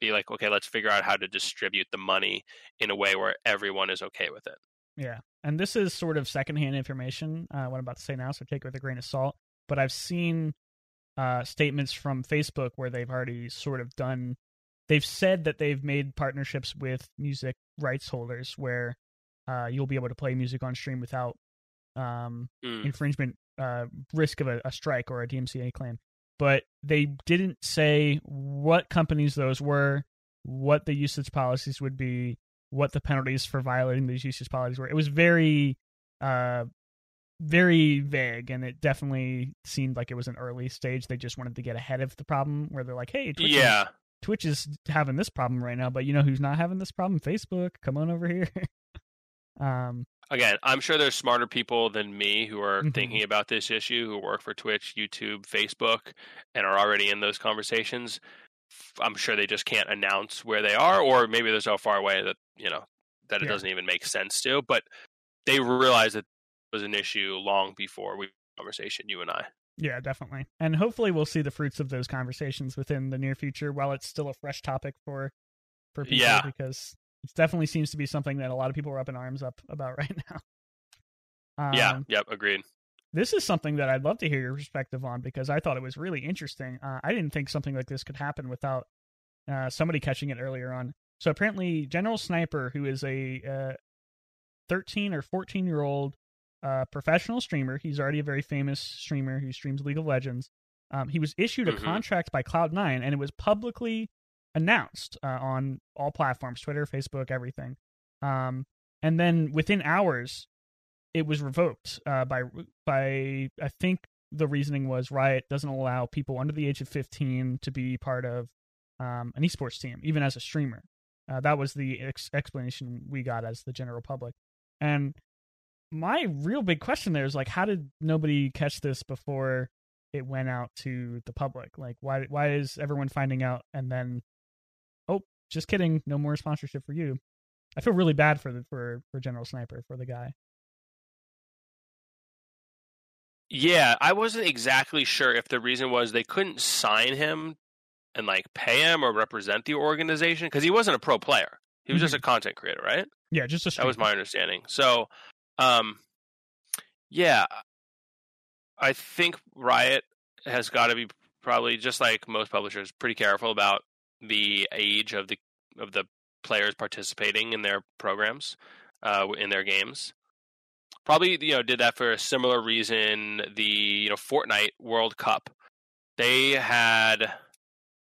be like okay, let's figure out how to distribute the money in a way where everyone is okay with it. Yeah, and this is sort of secondhand information. Uh, what I'm about to say now, so take it with a grain of salt. But I've seen uh, statements from Facebook where they've already sort of done. They've said that they've made partnerships with music rights holders where uh, you'll be able to play music on stream without um, Mm. infringement uh, risk of a, a strike or a DMCA claim. But they didn't say what companies those were, what the usage policies would be, what the penalties for violating these usage policies were. It was very, uh, very vague, and it definitely seemed like it was an early stage. They just wanted to get ahead of the problem, where they're like, "Hey, Twitch, is, Yeah, Twitch is having this problem right now, but you know who's not having this problem? Facebook. Come on over here." um, again, I'm sure there's smarter people than me who are Mhm. thinking about this issue, who work for Twitch, YouTube, Facebook, and are already in those conversations. I'm sure they just can't announce where they are, or maybe they're so far away that you know that it Yeah. doesn't even make sense to. But they realize that it was an issue long before we conversation you and I. Yeah, definitely. And hopefully we'll see the fruits of those conversations within the near future while it's still a fresh topic for for people Yeah. because it definitely seems to be something that a lot of people are up in arms up about right now. Um, yeah, yep, agreed. This is something that I'd love to hear your perspective on because I thought it was really interesting. Uh, I didn't think something like this could happen without uh, somebody catching it earlier on. So apparently, General Sniper, who is a uh, 13 or 14 year old uh, professional streamer, he's already a very famous streamer who streams League of Legends. Um, he was issued a Mhm. contract by Cloud9, and it was publicly announced uh, on all platforms Twitter, Facebook, everything. Um, and then within hours, it was revoked uh, by by I think the reasoning was Riot doesn't allow people under the age of 15 to be part of um, an esports team, even as a streamer. Uh, that was the ex- explanation we got as the general public. And my real big question there is like, how did nobody catch this before it went out to the public? Like, why why is everyone finding out and then, just kidding, no more sponsorship for you? I feel really bad for the for for General Sniper for the guy. Yeah, I wasn't exactly sure if the reason was they couldn't sign him and like pay him or represent the organization because he wasn't a pro player. He was just a content creator, right? Yeah, just a That was my understanding. So, um, yeah, I think Riot has got to be probably just like most publishers, pretty careful about the age of the of the players participating in their programs, uh, in their games. Probably, you know, did that for a similar reason. The you know Fortnite World Cup, they had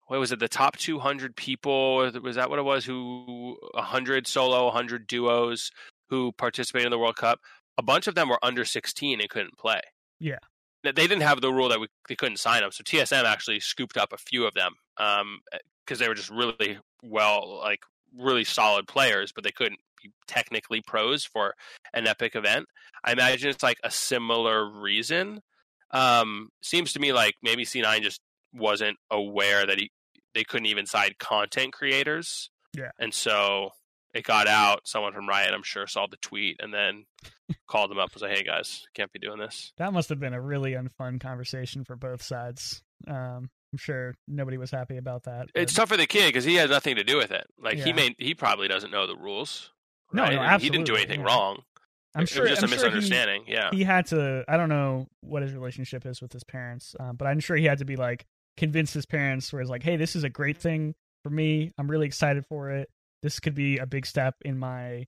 what was it? The top 200 people was that what it was? Who 100 solo, 100 duos who participated in the World Cup. A bunch of them were under 16 and couldn't play. Yeah. They didn't have the rule that we, they couldn't sign them, so TSM actually scooped up a few of them because they were just really well, like really solid players, but they couldn't be technically pros for an epic event. I imagine it's like a similar reason. Um, seems to me like maybe C9 just wasn't aware that he they couldn't even sign content creators. Yeah. And so it got out. Someone from Riot, I'm sure, saw the tweet and then called them up and was like, "Hey guys, can't be doing this." That must have been a really unfun conversation for both sides. Um, I'm sure nobody was happy about that. but- It's tough for the kid because he has nothing to do with it. Like he may he probably doesn't know the rules. No, right? no, And He didn't do anything yeah. wrong. I'm it sure was just I'm a sure he- misunderstanding. yeah. he had to i don't know what his relationship is with his parents um, but i'm sure he had to be like convince his parents where it's like hey this is a great thing for me i'm really excited for it this could be a big step in my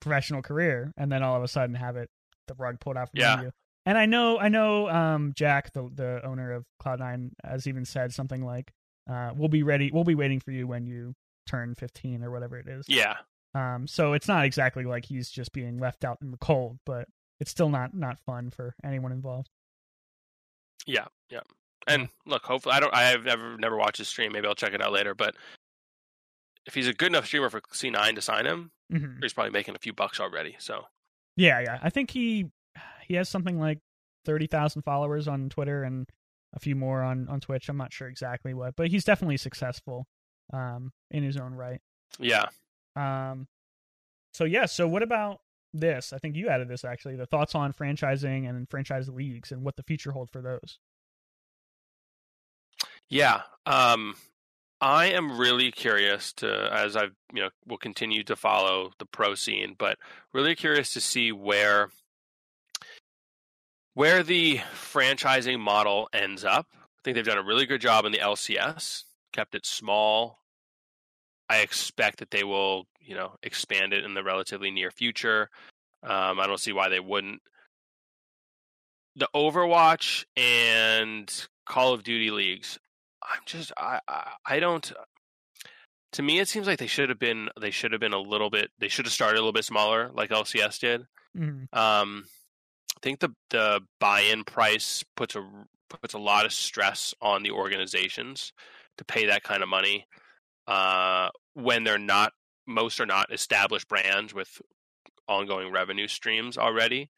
professional career and then all of a sudden have it the rug pulled out from Yeah. you and i know i know um, jack the the owner of cloud9 has even said something like uh, we'll be ready we'll be waiting for you when you turn 15 or whatever it is yeah. um, so it's not exactly like he's just being left out in the cold, but it's still not not fun for anyone involved. Yeah, yeah. And look, hopefully, I don't. I have never never watched his stream. Maybe I'll check it out later. But if he's a good enough streamer for C9 to sign him, hmm he's probably making a few bucks already. So Yeah, yeah. I think he he has something like thirty thousand followers on Twitter and a few more on on Twitch. I'm not sure exactly what, but he's definitely successful um, in his own right. Yeah. Um. So yeah. So what about this? I think you added this actually. The thoughts on franchising and franchise leagues and what the future hold for those. Yeah. Um. I am really curious to, as I've, you know, will continue to follow the pro scene, but really curious to see where where the franchising model ends up. I think they've done a really good job in the LCS, kept it small. I expect that they will, you know, expand it in the relatively near future. Um, I don't see why they wouldn't. The Overwatch and Call of Duty leagues, I'm just, I, I, I don't. To me, it seems like they should have been, they should have been a little bit, they should have started a little bit smaller, like LCS did. Mm-hmm. Um, I think the the buy-in price puts a puts a lot of stress on the organizations to pay that kind of money uh, when they're not most are not established brands with ongoing revenue streams already.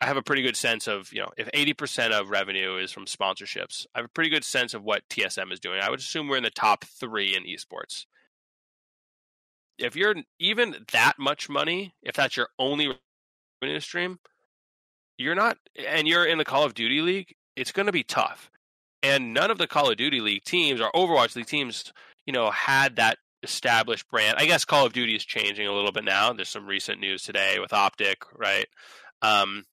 I have a pretty good sense of, you know, if 80% of revenue is from sponsorships, I have a pretty good sense of what TSM is doing. I would assume we're in the top three in esports. If you're even that much money, if that's your only revenue stream, you're not, and you're in the Call of Duty League, it's going to be tough. And none of the Call of Duty League teams or Overwatch League teams, you know, had that established brand. I guess Call of Duty is changing a little bit now. There's some recent news today with Optic, right? Um,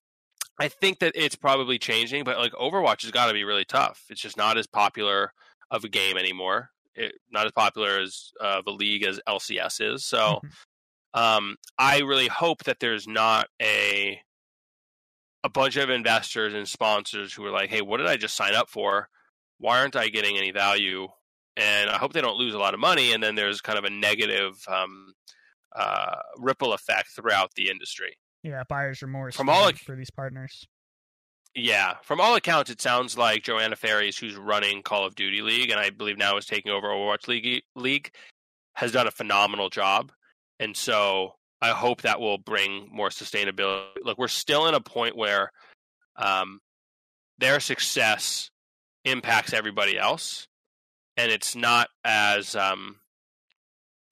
I think that it's probably changing, but like Overwatch has got to be really tough. It's just not as popular of a game anymore. It, not as popular as uh, the league as LCS is. So, mm-hmm. um, I really hope that there's not a a bunch of investors and sponsors who are like, "Hey, what did I just sign up for? Why aren't I getting any value?" And I hope they don't lose a lot of money. And then there's kind of a negative um, uh, ripple effect throughout the industry. Yeah, buyers remorse from all for these partners. Yeah, from all accounts, it sounds like Johanna Faries, who's running Call of Duty League, and I believe now is taking over Overwatch League, League has done a phenomenal job. And so I hope that will bring more sustainability. Look, we're still in a point where um, their success impacts everybody else, and it's not as um,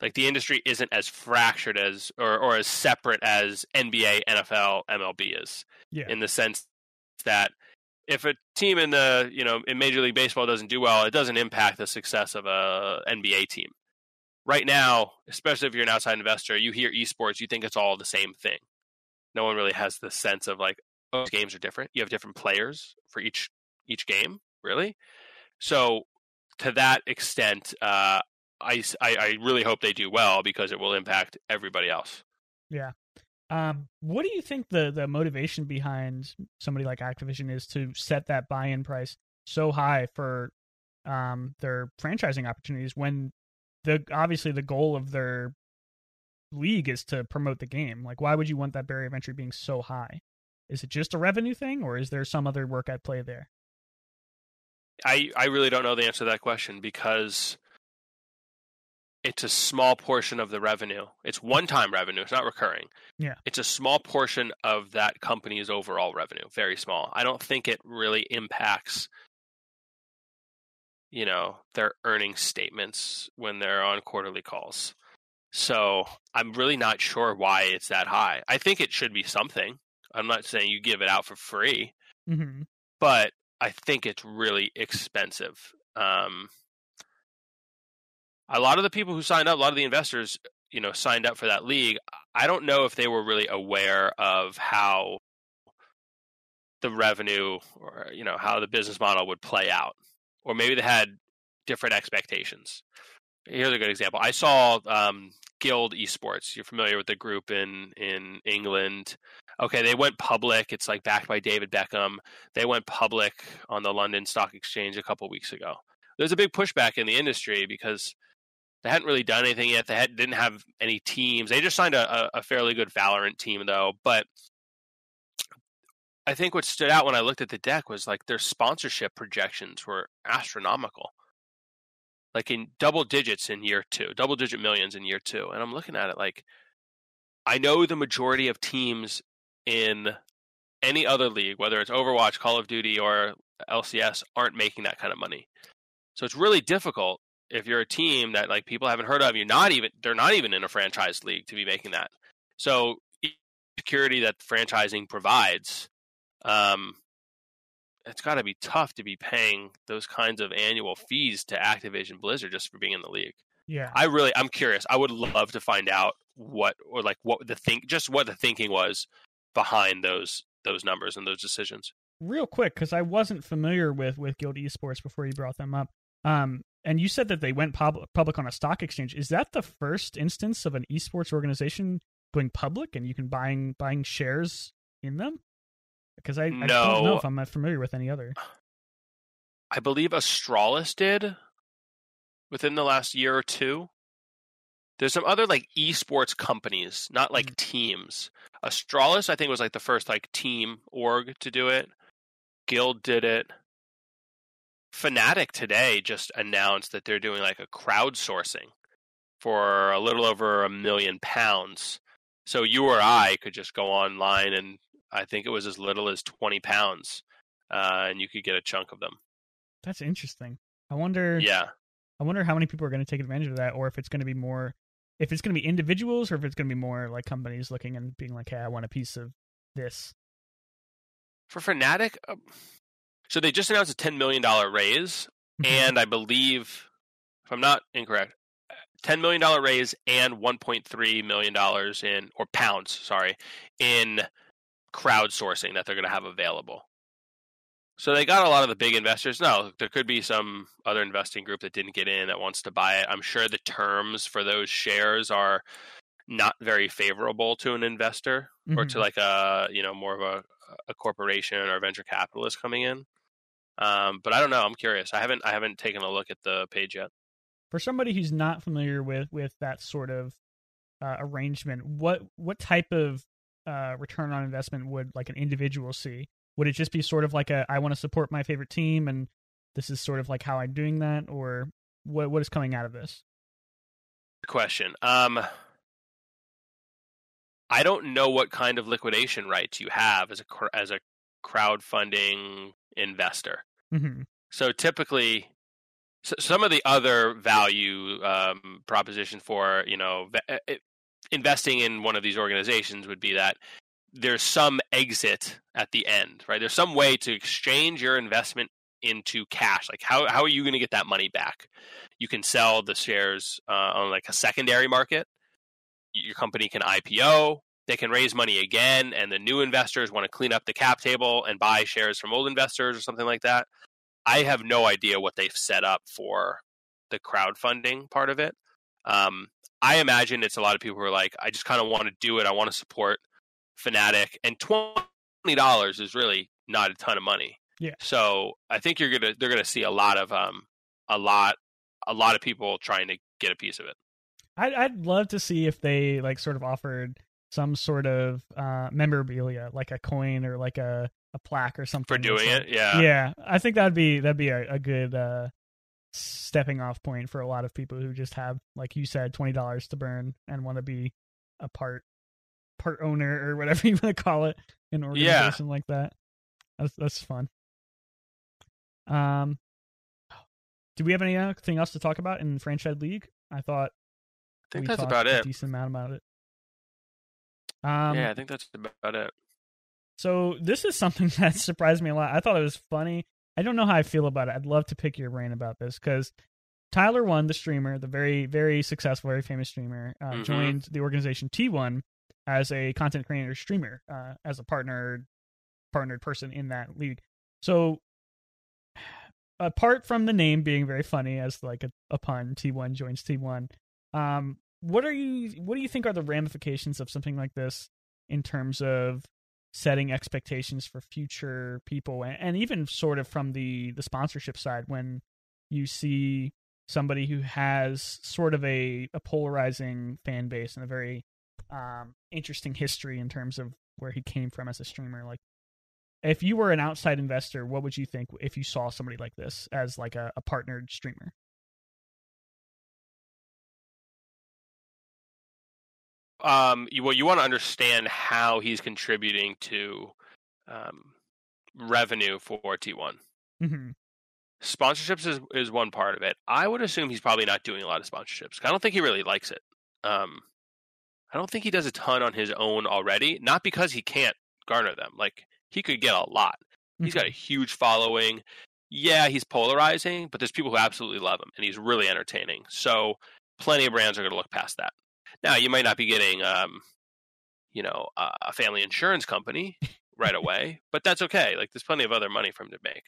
like the industry isn't as fractured as or, or as separate as NBA, NFL, MLB is. Yeah. In the sense that if a team in the you know in Major League Baseball doesn't do well, it doesn't impact the success of a NBA team right now, especially if you're an outside investor, you hear esports, you think it's all the same thing. No one really has the sense of like, oh, games are different. You have different players for each each game, really. So to that extent, uh, I, I, I really hope they do well because it will impact everybody else. Yeah. Um, what do you think the the motivation behind somebody like Activision is to set that buy-in price so high for um, their franchising opportunities when the obviously the goal of their league is to promote the game. Like, why would you want that barrier of entry being so high? Is it just a revenue thing, or is there some other work at play there? I I really don't know the answer to that question because it's a small portion of the revenue. It's one-time revenue. It's not recurring. Yeah. It's a small portion of that company's overall revenue. Very small. I don't think it really impacts you know their earnings statements when they're on quarterly calls. So I'm really not sure why it's that high. I think it should be something. I'm not saying you give it out for free, mm-hmm. but I think it's really expensive. Um, a lot of the people who signed up, a lot of the investors, you know, signed up for that league. I don't know if they were really aware of how the revenue or you know how the business model would play out or maybe they had different expectations. Here's a good example. I saw um, Guild Esports. You're familiar with the group in in England. Okay, they went public. It's like backed by David Beckham. They went public on the London Stock Exchange a couple weeks ago. There's a big pushback in the industry because they hadn't really done anything yet. They had, didn't have any teams. They just signed a, a fairly good Valorant team though, but I think what stood out when I looked at the deck was like their sponsorship projections were astronomical. Like in double digits in year two, double digit millions in year two. And I'm looking at it like I know the majority of teams in any other league, whether it's Overwatch, Call of Duty, or LCS, aren't making that kind of money. So it's really difficult if you're a team that like people haven't heard of. You're not even they're not even in a franchise league to be making that. So security that franchising provides, um, it's got to be tough to be paying those kinds of annual fees to Activision Blizzard just for being in the league. Yeah, I really I'm curious. I would love to find out what or like what the think just what the thinking was behind those those numbers and those decisions. Real quick, because I wasn't familiar with with Guild Esports before you brought them up. Um, and you said that they went pub- public on a stock exchange. Is that the first instance of an esports organization going public and you can buying buying shares in them? Because I, no. I don't know if I'm familiar with any other. I believe Astralis did within the last year or two. There's some other like esports companies, not like mm-hmm. teams. Astralis, I think, was like the first like team org to do it. Guild did it. Fnatic today just announced that they're doing like a crowdsourcing for a little over a million pounds. So you or I could just go online and I think it was as little as 20 pounds uh, and you could get a chunk of them. That's interesting. I wonder. Yeah. I wonder how many people are going to take advantage of that, or if it's going to be more, if it's going to be individuals, or if it's going to be more like companies looking and being like, "Hey, I want a piece of this." For Fnatic, uh, so they just announced a ten million dollar raise, mm-hmm. and I believe, if I'm not incorrect, ten million dollar raise and one point three million dollars in or pounds, sorry, in crowdsourcing that they're going to have available. So they got a lot of the big investors. No, there could be some other investing group that didn't get in that wants to buy it. I'm sure the terms for those shares are not very favorable to an investor mm-hmm. or to like a you know more of a, a corporation or a venture capitalist coming in. Um, but I don't know. I'm curious. I haven't I haven't taken a look at the page yet. For somebody who's not familiar with with that sort of uh, arrangement, what what type of uh, return on investment would like an individual see? Would it just be sort of like a I want to support my favorite team and this is sort of like how I'm doing that, or what what is coming out of this? Question. Um, I don't know what kind of liquidation rights you have as a as a crowdfunding investor. Mm-hmm. So typically, some of the other value um, propositions for you know investing in one of these organizations would be that there's some exit at the end, right? There's some way to exchange your investment into cash. Like how how are you going to get that money back? You can sell the shares uh, on like a secondary market. Your company can IPO. They can raise money again, and the new investors want to clean up the cap table and buy shares from old investors or something like that. I have no idea what they've set up for the crowdfunding part of it. Um, I imagine it's a lot of people who are like, I just kind of want to do it. I want to support Fnatic, and twenty dollars is really not a ton of money. Yeah. So I think you're gonna they're gonna see a lot of um a lot a lot of people trying to get a piece of it. I'd I'd love to see if they like sort of offered some sort of uh memorabilia, like a coin or like a a plaque or something for doing it. Yeah. Yeah, I think that'd be that'd be a, a good uh stepping off point for a lot of people who just have, like you said, twenty dollars to burn and want to be a part part owner or whatever you want to call it, in an organization yeah. like that. That's that's fun. Um, do we have anything else to talk about in Franchise League? I thought. I think that's about it. Decent amount about it. Um, yeah, I think that's about it. So this is something that surprised me a lot. I thought it was funny. I don't know how I feel about it. I'd love to pick your brain about this because Tyler One, the streamer, the very very successful, very famous streamer, uh, mm-hmm. joined the organization T1 as a content creator streamer, uh, as a partnered partnered person in that league. So apart from the name being very funny as like a, a pun, T1 joins T1. Um, what are you? What do you think are the ramifications of something like this in terms of setting expectations for future people, and, and even sort of from the the sponsorship side when you see somebody who has sort of a, a polarizing fan base and a very um, interesting history in terms of where he came from as a streamer. Like, if you were an outside investor, what would you think if you saw somebody like this as like a, a partnered streamer? Um, you, well, you want to understand how he's contributing to um, revenue for T1. hmm Sponsorships is is one part of it. I would assume he's probably not doing a lot of sponsorships. I don't think he really likes it. Um, I don't think he does a ton on his own already. Not because he can't garner them. Like he could get a lot. He's got a huge following. Yeah, he's polarizing, but there's people who absolutely love him, and he's really entertaining. So plenty of brands are going to look past that. Now, you might not be getting, um, you know, a family insurance company right away, but that's okay. Like, there's plenty of other money for him to make.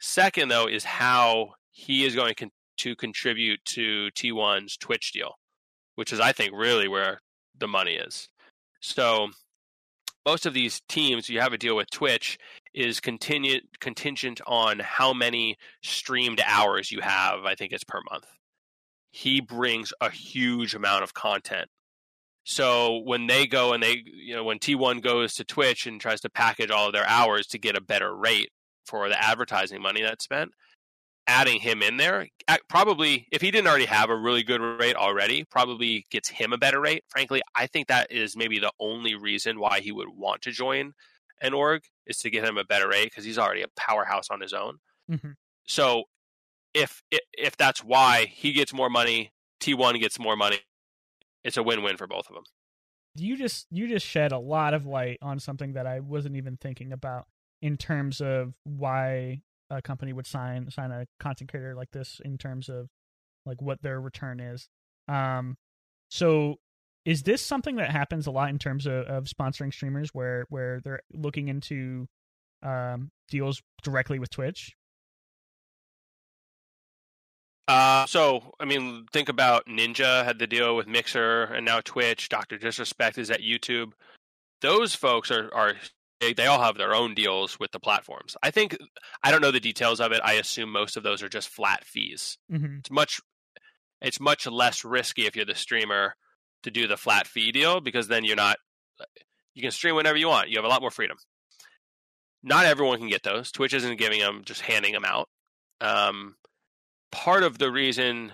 Second, though, is how he is going con- to contribute to T1's Twitch deal, which is, I think, really where the money is. So, most of these teams, you have a deal with Twitch, is contingent contingent on how many streamed hours you have. I think it's per month. He brings a huge amount of content. So when they go and they, you know, when T1 goes to Twitch and tries to package all of their hours to get a better rate for the advertising money that's spent, adding him in there probably, if he didn't already have a really good rate already, probably gets him a better rate. Frankly, I think that is maybe the only reason why he would want to join an org is to get him a better rate because he's already a powerhouse on his own. hmm So if if that's why he gets more money, T1 gets more money, it's a win-win for both of them. you just you just shed a lot of light on something that I wasn't even thinking about in terms of why a company would sign sign a content creator like this in terms of like what their return is. Um so is this something that happens a lot in terms of, of sponsoring streamers where where they're looking into um deals directly with Twitch? Uh, so I mean, think about Ninja had the deal with Mixer, and now Twitch. Doctor Disrespect is at YouTube. Those folks are are they, they all have their own deals with the platforms. I think I don't know the details of it. I assume most of those are just flat fees. Mm-hmm. It's much it's much less risky if you're the streamer to do the flat fee deal because then you're not you can stream whenever you want. You have a lot more freedom. Not everyone can get those. Twitch isn't giving them, just handing them out. Um, part of the reason,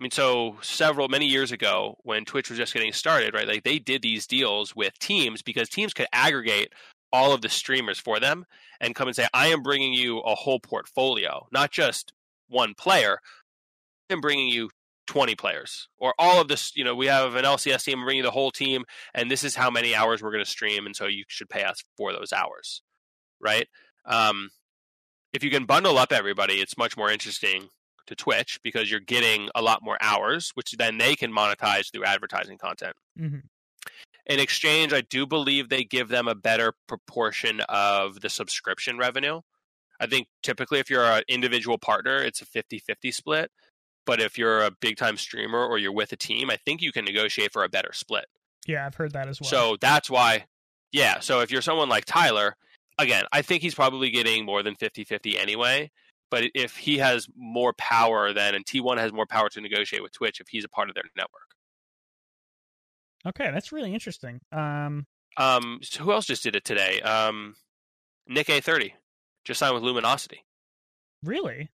I mean, so several many years ago when Twitch was just getting started, right? Like they did these deals with teams because teams could aggregate all of the streamers for them and come and say, "I am bringing you a whole portfolio, not just one player. I'm bringing you 20 players or all of this. You know, we have an LCS team, bringing you the whole team, and this is how many hours we're going to stream, and so you should pay us for those hours, right? Um, if you can bundle up everybody, it's much more interesting to Twitch because you're getting a lot more hours, which then they can monetize through advertising content. Mm-hmm. In exchange, I do believe they give them a better proportion of the subscription revenue. I think typically if you're an individual partner, it's a 50 50 split. But if you're a big time streamer or you're with a team, I think you can negotiate for a better split. Yeah, I've heard that as well. So that's why, yeah. So if you're someone like Tyler, again, I think he's probably getting more than 50 50 anyway. But if he has more power then, and T1 has more power to negotiate with Twitch if he's a part of their network. okay, that's really interesting. Um, Um, so who else just did it today? Um, NickEh30 just signed with Luminosity. really?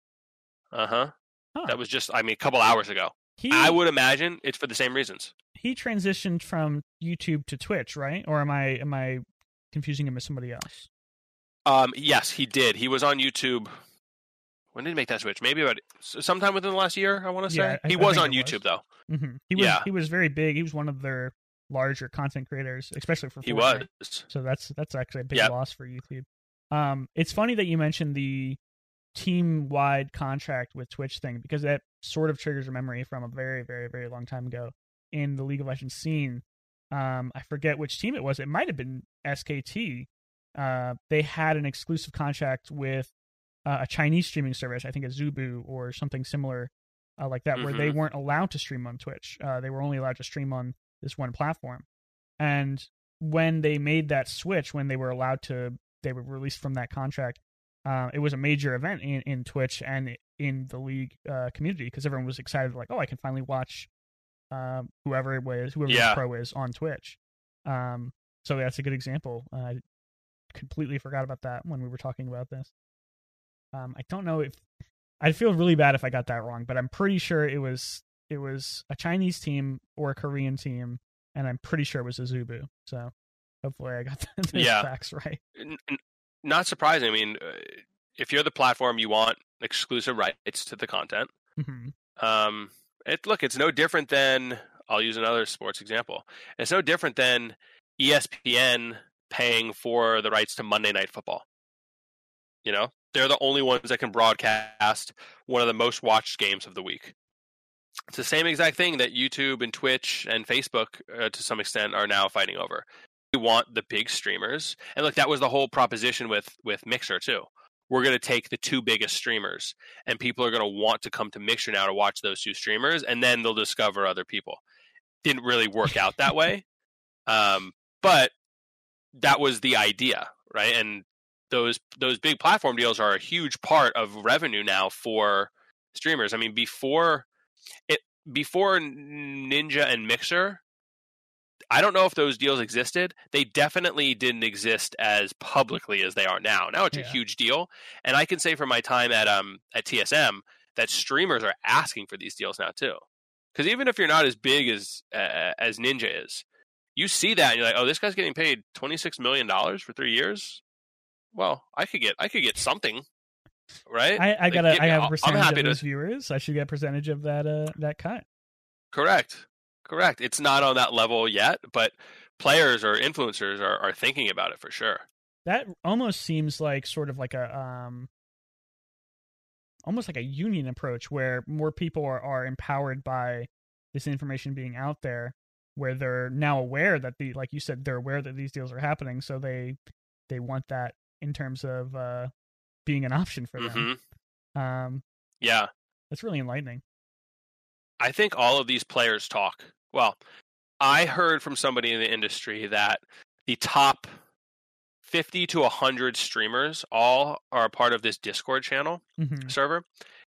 Uh huh. Huh. That was just, I mean, a couple hours ago. he I would imagine it's for the same reasons. he transitioned from YouTube to Twitch, right? Or am I am I confusing him with somebody else? Um, yes, he did. He was on YouTube. When did he make that switch? Maybe about sometime within the last year. I want to say Yeah, I- he I was on YouTube was. though. hmm He was Yeah. he was very big. He was one of their larger content creators, especially for He was. So that's that's actually a big Yep. loss for YouTube. Um, it's funny that you mentioned the team wide contract with Twitch thing because that sort of triggers a memory from a very very very long time ago in the League of Legends scene. Um, I forget which team it was. It might have been SKT. Uh, they had an exclusive contract with uh, a Chinese streaming service. I think it's Azubu or something similar uh, like that, where they Mhm. weren't allowed to stream on Twitch. Uh, they were only allowed to stream on this one platform. And when they made that switch, when they were allowed to, they were released from that contract. Uh, it was a major event in, in Twitch and in the league uh, community because everyone was excited, like, oh, I can finally watch um, whoever it was, whoever Yeah. the pro is on Twitch. Um, so that's a good example. I completely forgot about that when we were talking about this. Um, I don't know if I'd feel really bad if I got that wrong, but I'm pretty sure it was it was a Chinese team or a Korean team and I'm pretty sure it was a Azubu. So hopefully I got the Yeah. facts right. N- not surprising. I mean, uh, if you're the platform, you want exclusive rights to the content. hmm Um, it look, it's no different than I'll use another sports example. It's no different than ESPN paying for the rights to Monday Night Football. You know, they're the only ones that can broadcast one of the most watched games of the week. It's the same exact thing that YouTube and Twitch and Facebook, uh, to some extent, are now fighting over. We want the big streamers, and look, that was the whole proposition with with Mixer too. We're going to take the two biggest streamers, and people are going to want to come to Mixer now to watch those two streamers, and then they'll discover other people. Didn't really work out that way, um, but that was the idea, right? And those those big platform deals are a huge part of revenue now for streamers. I mean, before it before Ninja and Mixer, I don't know if those deals existed. They definitely didn't exist as publicly as they are now. Now it's Yeah. a huge deal, and I can say from my time at um at TSM that streamers are asking for these deals now too. Because even if you're not as big as uh, as Ninja is, you see that and you're like, oh, this guy's getting paid twenty six million dollars for three years. Well, I could get I could get something, right? I, I Like, gotta I have a percentage of to- those viewers. I should get a percentage of that uh that cut. Correct. Correct. It's not on that level yet, but players or influencers are, are thinking about it for sure. That almost seems like sort of like a um almost like a union approach where more people are, are empowered by this information being out there where they're now aware that the like you said they're aware that these deals are happening so they they want that in terms of uh being an option for them hmm um Yeah. that's really enlightening I think all of these players talk. Well, I heard from somebody in the industry that the top 50 to 100 streamers all are part of this Discord channel hmm server,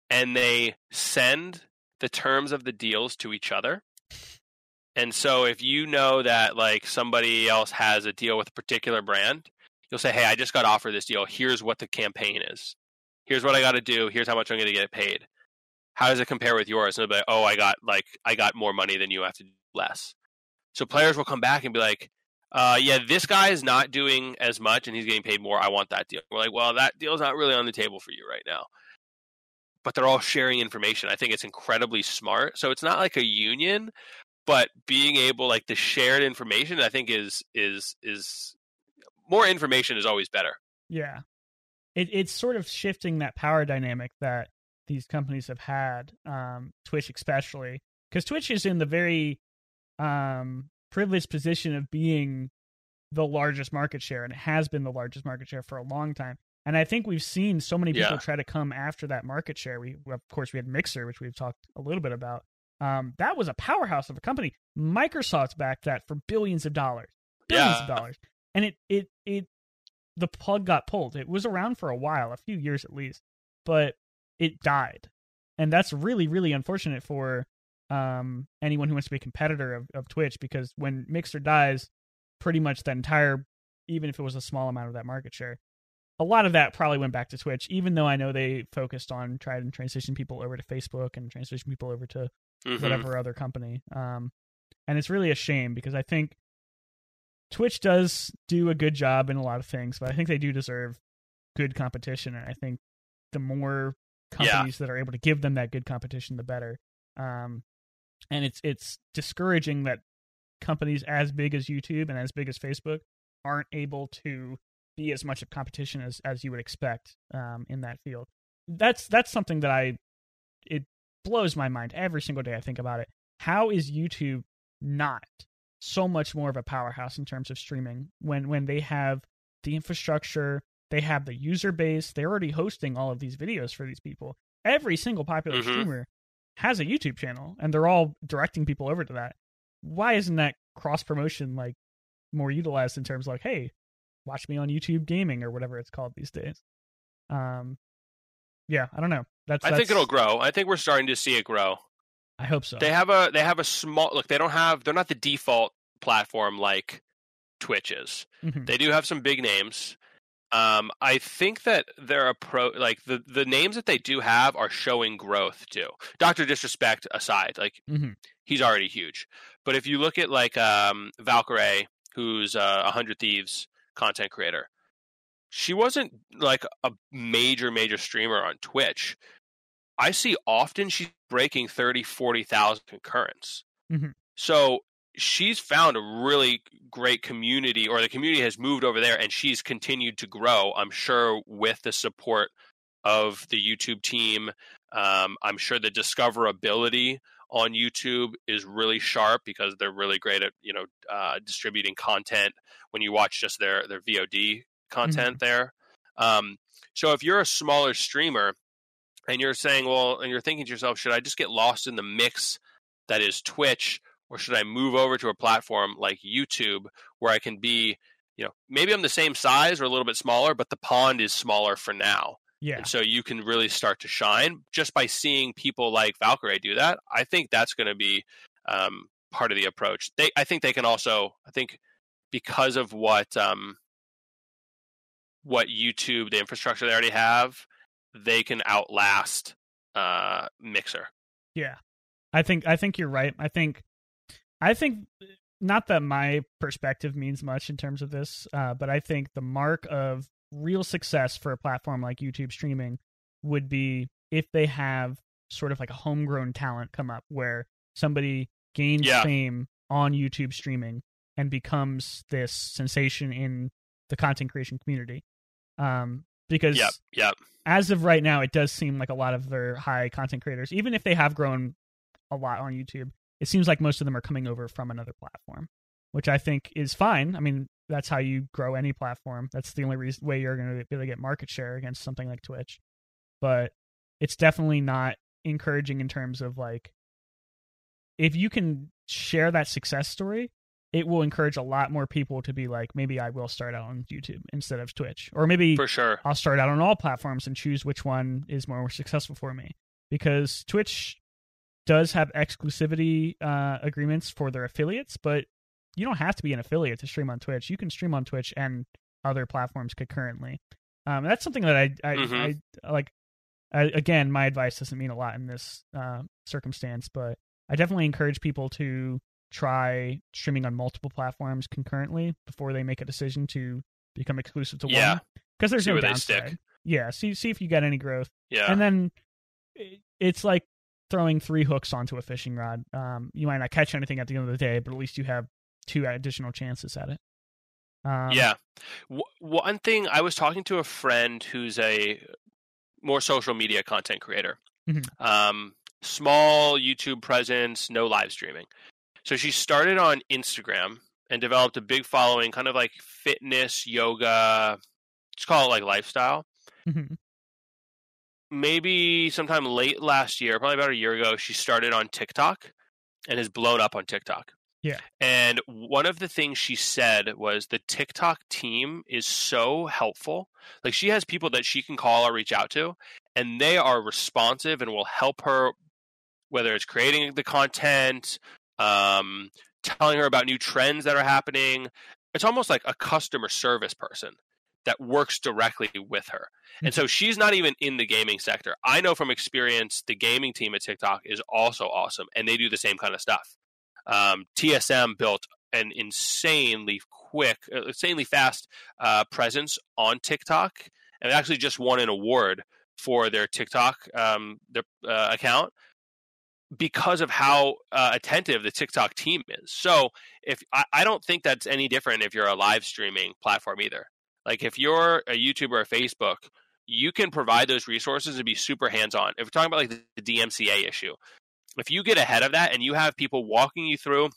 and they send the terms of the deals to each other. And so if you know that like somebody else has a deal with a particular brand, you'll say, "Hey, I just got offered this deal. Here's what the campaign is. Here's what I got to do. Here's how much I'm going to get paid. How does it compare with yours?" And they'll be like, "Oh, I got like I got more money than you. I have to do less." So players will come back and be like, uh, "Yeah, this guy is not doing as much, and he's getting paid more. I want that deal." We're like, "Well, that deal's not really on the table for you right now." But they're all sharing information. I think it's incredibly smart. So it's not like a union, but being able like the shared information, I think is is is more information is always better. Yeah. It it's sort of shifting that power dynamic that these companies have had, um, Twitch especially. Because Twitch is in the very um privileged position of being the largest market share, and it has been the largest market share for a long time. And I think we've seen so many people Yeah. try to come after that market share. We of course we had Mixer, which we've talked a little bit about. Um, that was a powerhouse of a company. Microsoft backed that for billions of dollars, billions of dollars, and it it it the plug got pulled. It was around for a while, a few years at least, but it died, and that's really really unfortunate for um anyone who wants to be a competitor of, of Twitch because when Mixer dies, pretty much the entire, even if it was a small amount of that market share, a lot of that probably went back to Twitch. Even though I know they focused on trying to transition people over to Facebook and transition people over to Mhm. whatever other company. Um, and it's really a shame because I think Twitch does do a good job in a lot of things, but I think they do deserve good competition. And I think the more Yeah. companies that are able to give them that good competition, the better. Um, and it's it's discouraging that companies as big as YouTube and as big as Facebook aren't able to be as much of competition as as you would expect um, in that field. That's that's something that I it blows my mind every single day I think about it. How is YouTube not so much more of a powerhouse in terms of streaming when when they have the infrastructure, they have the user base, they're already hosting all of these videos for these people. Every single popular Mhm. streamer has a YouTube channel and they're all directing people over to that. Why isn't that cross promotion like more utilized in terms of like, hey, watch me on YouTube gaming or whatever it's called these days? Um yeah, I don't know. That's I think it'll grow. I think we're starting to see it grow. I hope so. They have a they have a small look. They don't have they're not the default platform like Twitch is. Mhm. They do have some big names. Um, I think that their approach, like the the names that they do have, are showing growth too. Doctor Disrespect aside, like mm-hmm. he's already huge, But if you look at like um, Valkyrae, who's a Hundred Thieves content creator, she wasn't like a major major streamer on Twitch. I see often she's breaking 30, 40,000 concurrents. Mm-hmm. So she's found a really great community, or the community has moved over there, and she's continued to grow. I'm sure with the support of the YouTube team. Um, I'm sure the discoverability on YouTube is really sharp because they're really great at you know uh, distributing content when you watch just their their VOD content mm-hmm. there. Um, so if you're a smaller streamer and you're saying, well, and you're thinking to yourself, should I just get lost in the mix that is Twitch, or should I move over to a platform like YouTube where I can be, you know, maybe I'm the same size or a little bit smaller, but the pond is smaller for now. Yeah. And so you can really start to shine just by seeing people like Valkyrae do that. I think that's going to be um, part of the approach. They, I think they can also, I think because of what um, what YouTube, the infrastructure they already have, they can outlast uh, Mixer. Yeah, I think I think you're right. I think I think not that my perspective means much in terms of this, uh, but I think the mark of real success for a platform like YouTube streaming would be if they have sort of like a homegrown talent come up where somebody gains yeah. fame on YouTube streaming and becomes this sensation in the content creation community. Um, because yep, yep. as of right now, it does seem like a lot of their high content creators, even if they have grown a lot on YouTube, it seems like most of them are coming over from another platform, which I think is fine. I mean, that's how you grow any platform. That's the only reason way you're going to be able to get market share against something like Twitch. But it's definitely not encouraging in terms of like if you can share that success story, it will encourage a lot more people to be like, maybe I will start out on YouTube instead of Twitch, or maybe for sure I'll start out on all platforms and choose which one is more successful for me. Because Twitch does have exclusivity uh, agreements for their affiliates, but you don't have to be an affiliate to stream on Twitch. You can stream on Twitch and other platforms concurrently. Um, that's something that I I, mm-hmm. I like. I, again, my advice doesn't mean a lot in this uh, circumstance, but I definitely encourage people to try streaming on multiple platforms concurrently before they make a decision to become exclusive to yeah. one. Because there's see no downside. Yeah, see see if you get any growth. Yeah, and then it's like throwing three hooks onto a fishing rod. Um, you might not catch anything at the end of the day, but at least you have two additional chances at it. Um, yeah. W- one thing I was talking to a friend who's a more social media content creator. Mm-hmm. Um, small YouTube presence, no live streaming. So she started on Instagram and developed a big following, kind of like fitness, yoga, just call it like lifestyle. Mm-hmm. Maybe sometime late last year, probably about a year ago, she started on TikTok and has blown up on TikTok. Yeah. And one of the things she said was the TikTok team is so helpful. Like she has people that she can call or reach out to, and they are responsive and will help her, whether it's creating the content, um, telling her about new trends that are happening. It's almost like a customer service person that works directly with her. Mm-hmm. And so she's not even in the gaming sector. I know from experience the gaming team at TikTok is also awesome and they do the same kind of stuff. Um, TSM built an insanely quick, uh, insanely fast uh, presence on TikTok, and actually just won an award for their TikTok um, their uh, account because of how uh, attentive the TikTok team is. So if I, I, don't think that's any different if you're a live streaming platform either. Like if you're a YouTube or Facebook, you can provide those resources and be super hands on. If we're talking about like the, the DMCA issue, if you get ahead of that and you have people walking you through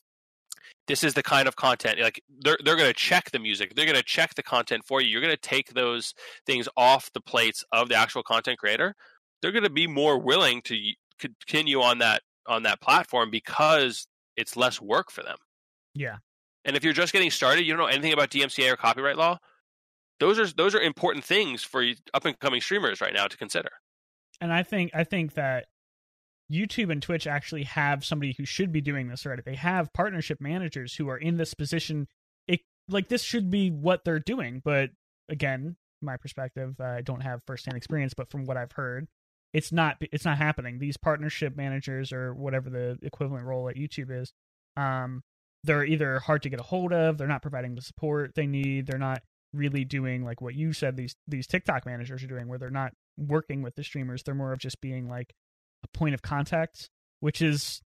this is the kind of content like they're they're going to check the music they're going to check the content for you you're going to take those things off the plates of the actual content creator they're going to be more willing to continue on that on that platform because it's less work for them yeah and if you're just getting started you don't know anything about DMCA or copyright law those are those are important things for up and coming streamers right now to consider and i think i think that YouTube and Twitch actually have somebody who should be doing this already. They have partnership managers who are in this position. It like this should be what they're doing, but again, my perspective, I don't have firsthand experience, but from what I've heard, it's not it's not happening. These partnership managers or whatever the equivalent role at YouTube is, um, they're either hard to get a hold of, they're not providing the support they need, they're not really doing like what you said these these TikTok managers are doing, where they're not working with the streamers. They're more of just being like a point of contact, which is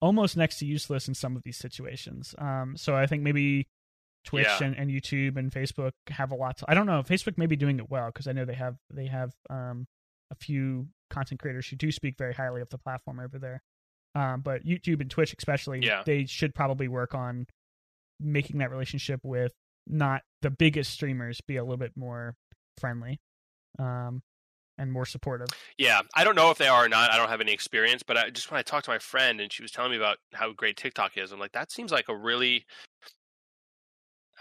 almost next to useless in some of these situations. Um, so I think maybe Twitch Yeah. and, and YouTube and Facebook have a lot to. I don't know. Facebook may be doing it well because I know they have they have um, a few content creators who do speak very highly of the platform over there. Um, but YouTube and Twitch, especially, Yeah. they should probably work on making that relationship with not the biggest streamers be a little bit more friendly um, and more supportive. Yeah, I don't know if they are or not. I don't have any experience, but I just when I talked to my friend and she was telling me about how great TikTok is, I'm like, that seems like a really,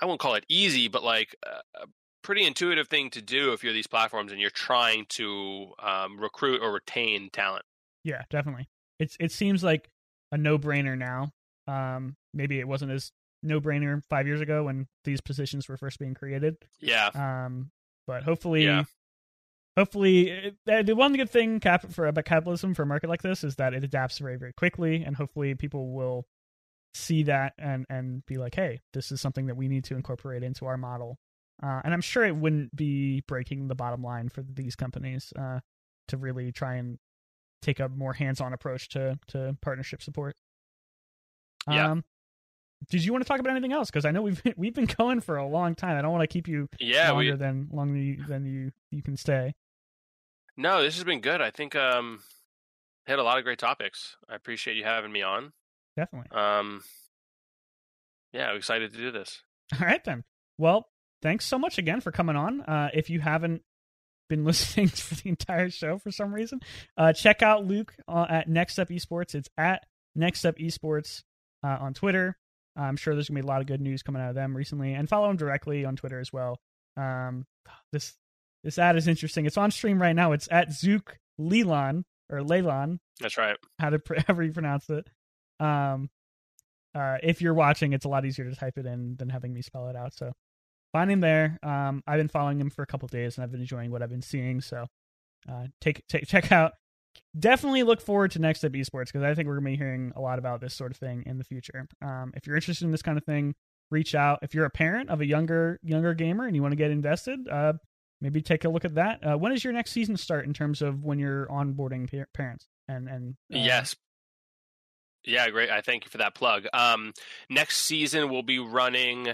I won't call it easy, but like a pretty intuitive thing to do if you're these platforms and you're trying to um, recruit or retain talent. Yeah, definitely. It's it seems like a no brainer now. Um, maybe it wasn't as no brainer five years ago when these positions were first being created. Yeah, Um, but hopefully, Yeah. hopefully, it, uh, the one good thing cap- for about capitalism for a market like this is that it adapts very very quickly, and hopefully people will see that and and be like, hey, this is something that we need to incorporate into our model. Uh, and I'm sure it wouldn't be breaking the bottom line for these companies uh, to really try and take a more hands-on approach to to partnership support. Yeah. Um, did you want to talk about anything else? Because I know we've been, we've been going for a long time. I don't want to keep you yeah. longer We than longer than you, than you you can stay. no, this has been good. I think um, hit a lot of great topics. I appreciate you having me on. Definitely. Um, yeah, I'm excited to do this. All right then. Well, thanks so much again for coming on. Uh, if you haven't been listening for the entire show for some reason, uh, check out Luke uh, at Next Up Esports. It's at Next Up Esports uh, on Twitter. I'm sure there's gonna be a lot of good news coming out of them recently, and follow them directly on Twitter as well. Um, this this ad is interesting. It's on stream right now. It's at Zook Lelan or Leylon, That's right. how to pr- however you pronounce it. Um, uh, if you're watching, it's a lot easier to type it in than having me spell it out. So find him there. Um, I've been following him for a couple days and I've been enjoying what I've been seeing. So uh, take take check out. Definitely look forward to next up esports because I think we're gonna be hearing a lot about this sort of thing in the future. Um, if you're interested in this kind of thing, reach out. If you're a parent of a younger younger gamer and you want to get invested, uh, maybe take a look at that. Uh, when does your next season start in terms of when you're onboarding pa- parents and and uh, Yes. Yeah, great. I thank you for that plug. Um, next season we'll be running.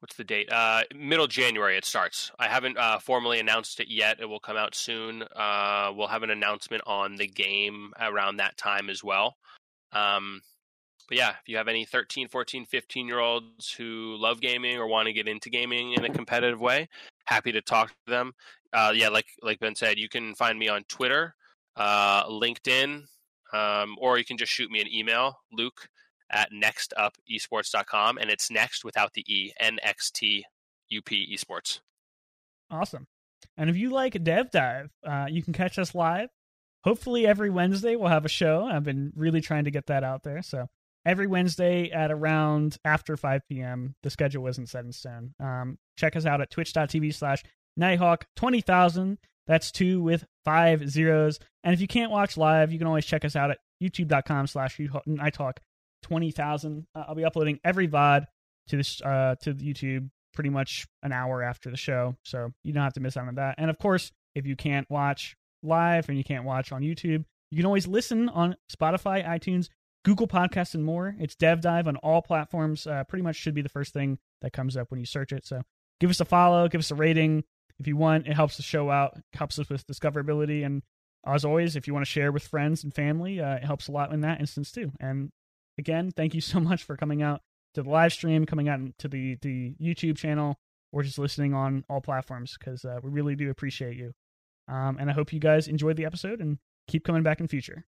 What's the date? Uh, middle January it starts. I haven't uh, formally announced it yet. It will come out soon. Uh, we'll have an announcement on the game around that time as well. Um, but yeah, if you have any 13, 14, 15 year olds who love gaming or want to get into gaming in a competitive way, happy to talk to them. Uh, yeah, like like Ben said, you can find me on Twitter, uh, LinkedIn, um, or you can just shoot me an email, Luke at nextupesports.com, and it's next without the E, N X T U P esports. Awesome. And if you like Dev Dive, uh, you can catch us live. Hopefully, every Wednesday we'll have a show. I've been really trying to get that out there. So every Wednesday at around after 5 p.m. The schedule wasn't set in stone. Um, check us out at twitch.tv slash Nighthawk 20,000. That's two with five zeros. And if you can't watch live, you can always check us out at youtube.com slash Nighthawk 20,000. Uh, I'll be uploading every VOD to this uh, to YouTube pretty much an hour after the show, so you don't have to miss out on that. And of course, if you can't watch live and you can't watch on YouTube, you can always listen on Spotify, iTunes, Google Podcasts, and more. It's Dev Dive on all platforms. Uh, pretty much should be the first thing that comes up when you search it. So give us a follow, give us a rating if you want. It helps the show out, helps us with discoverability, and as always, if you want to share with friends and family, uh, it helps a lot in that instance too. And again, thank you so much for coming out to the live stream, coming out to the the YouTube channel, or just listening on all platforms because uh, we really do appreciate you. Um, and I hope you guys enjoyed the episode and keep coming back in future.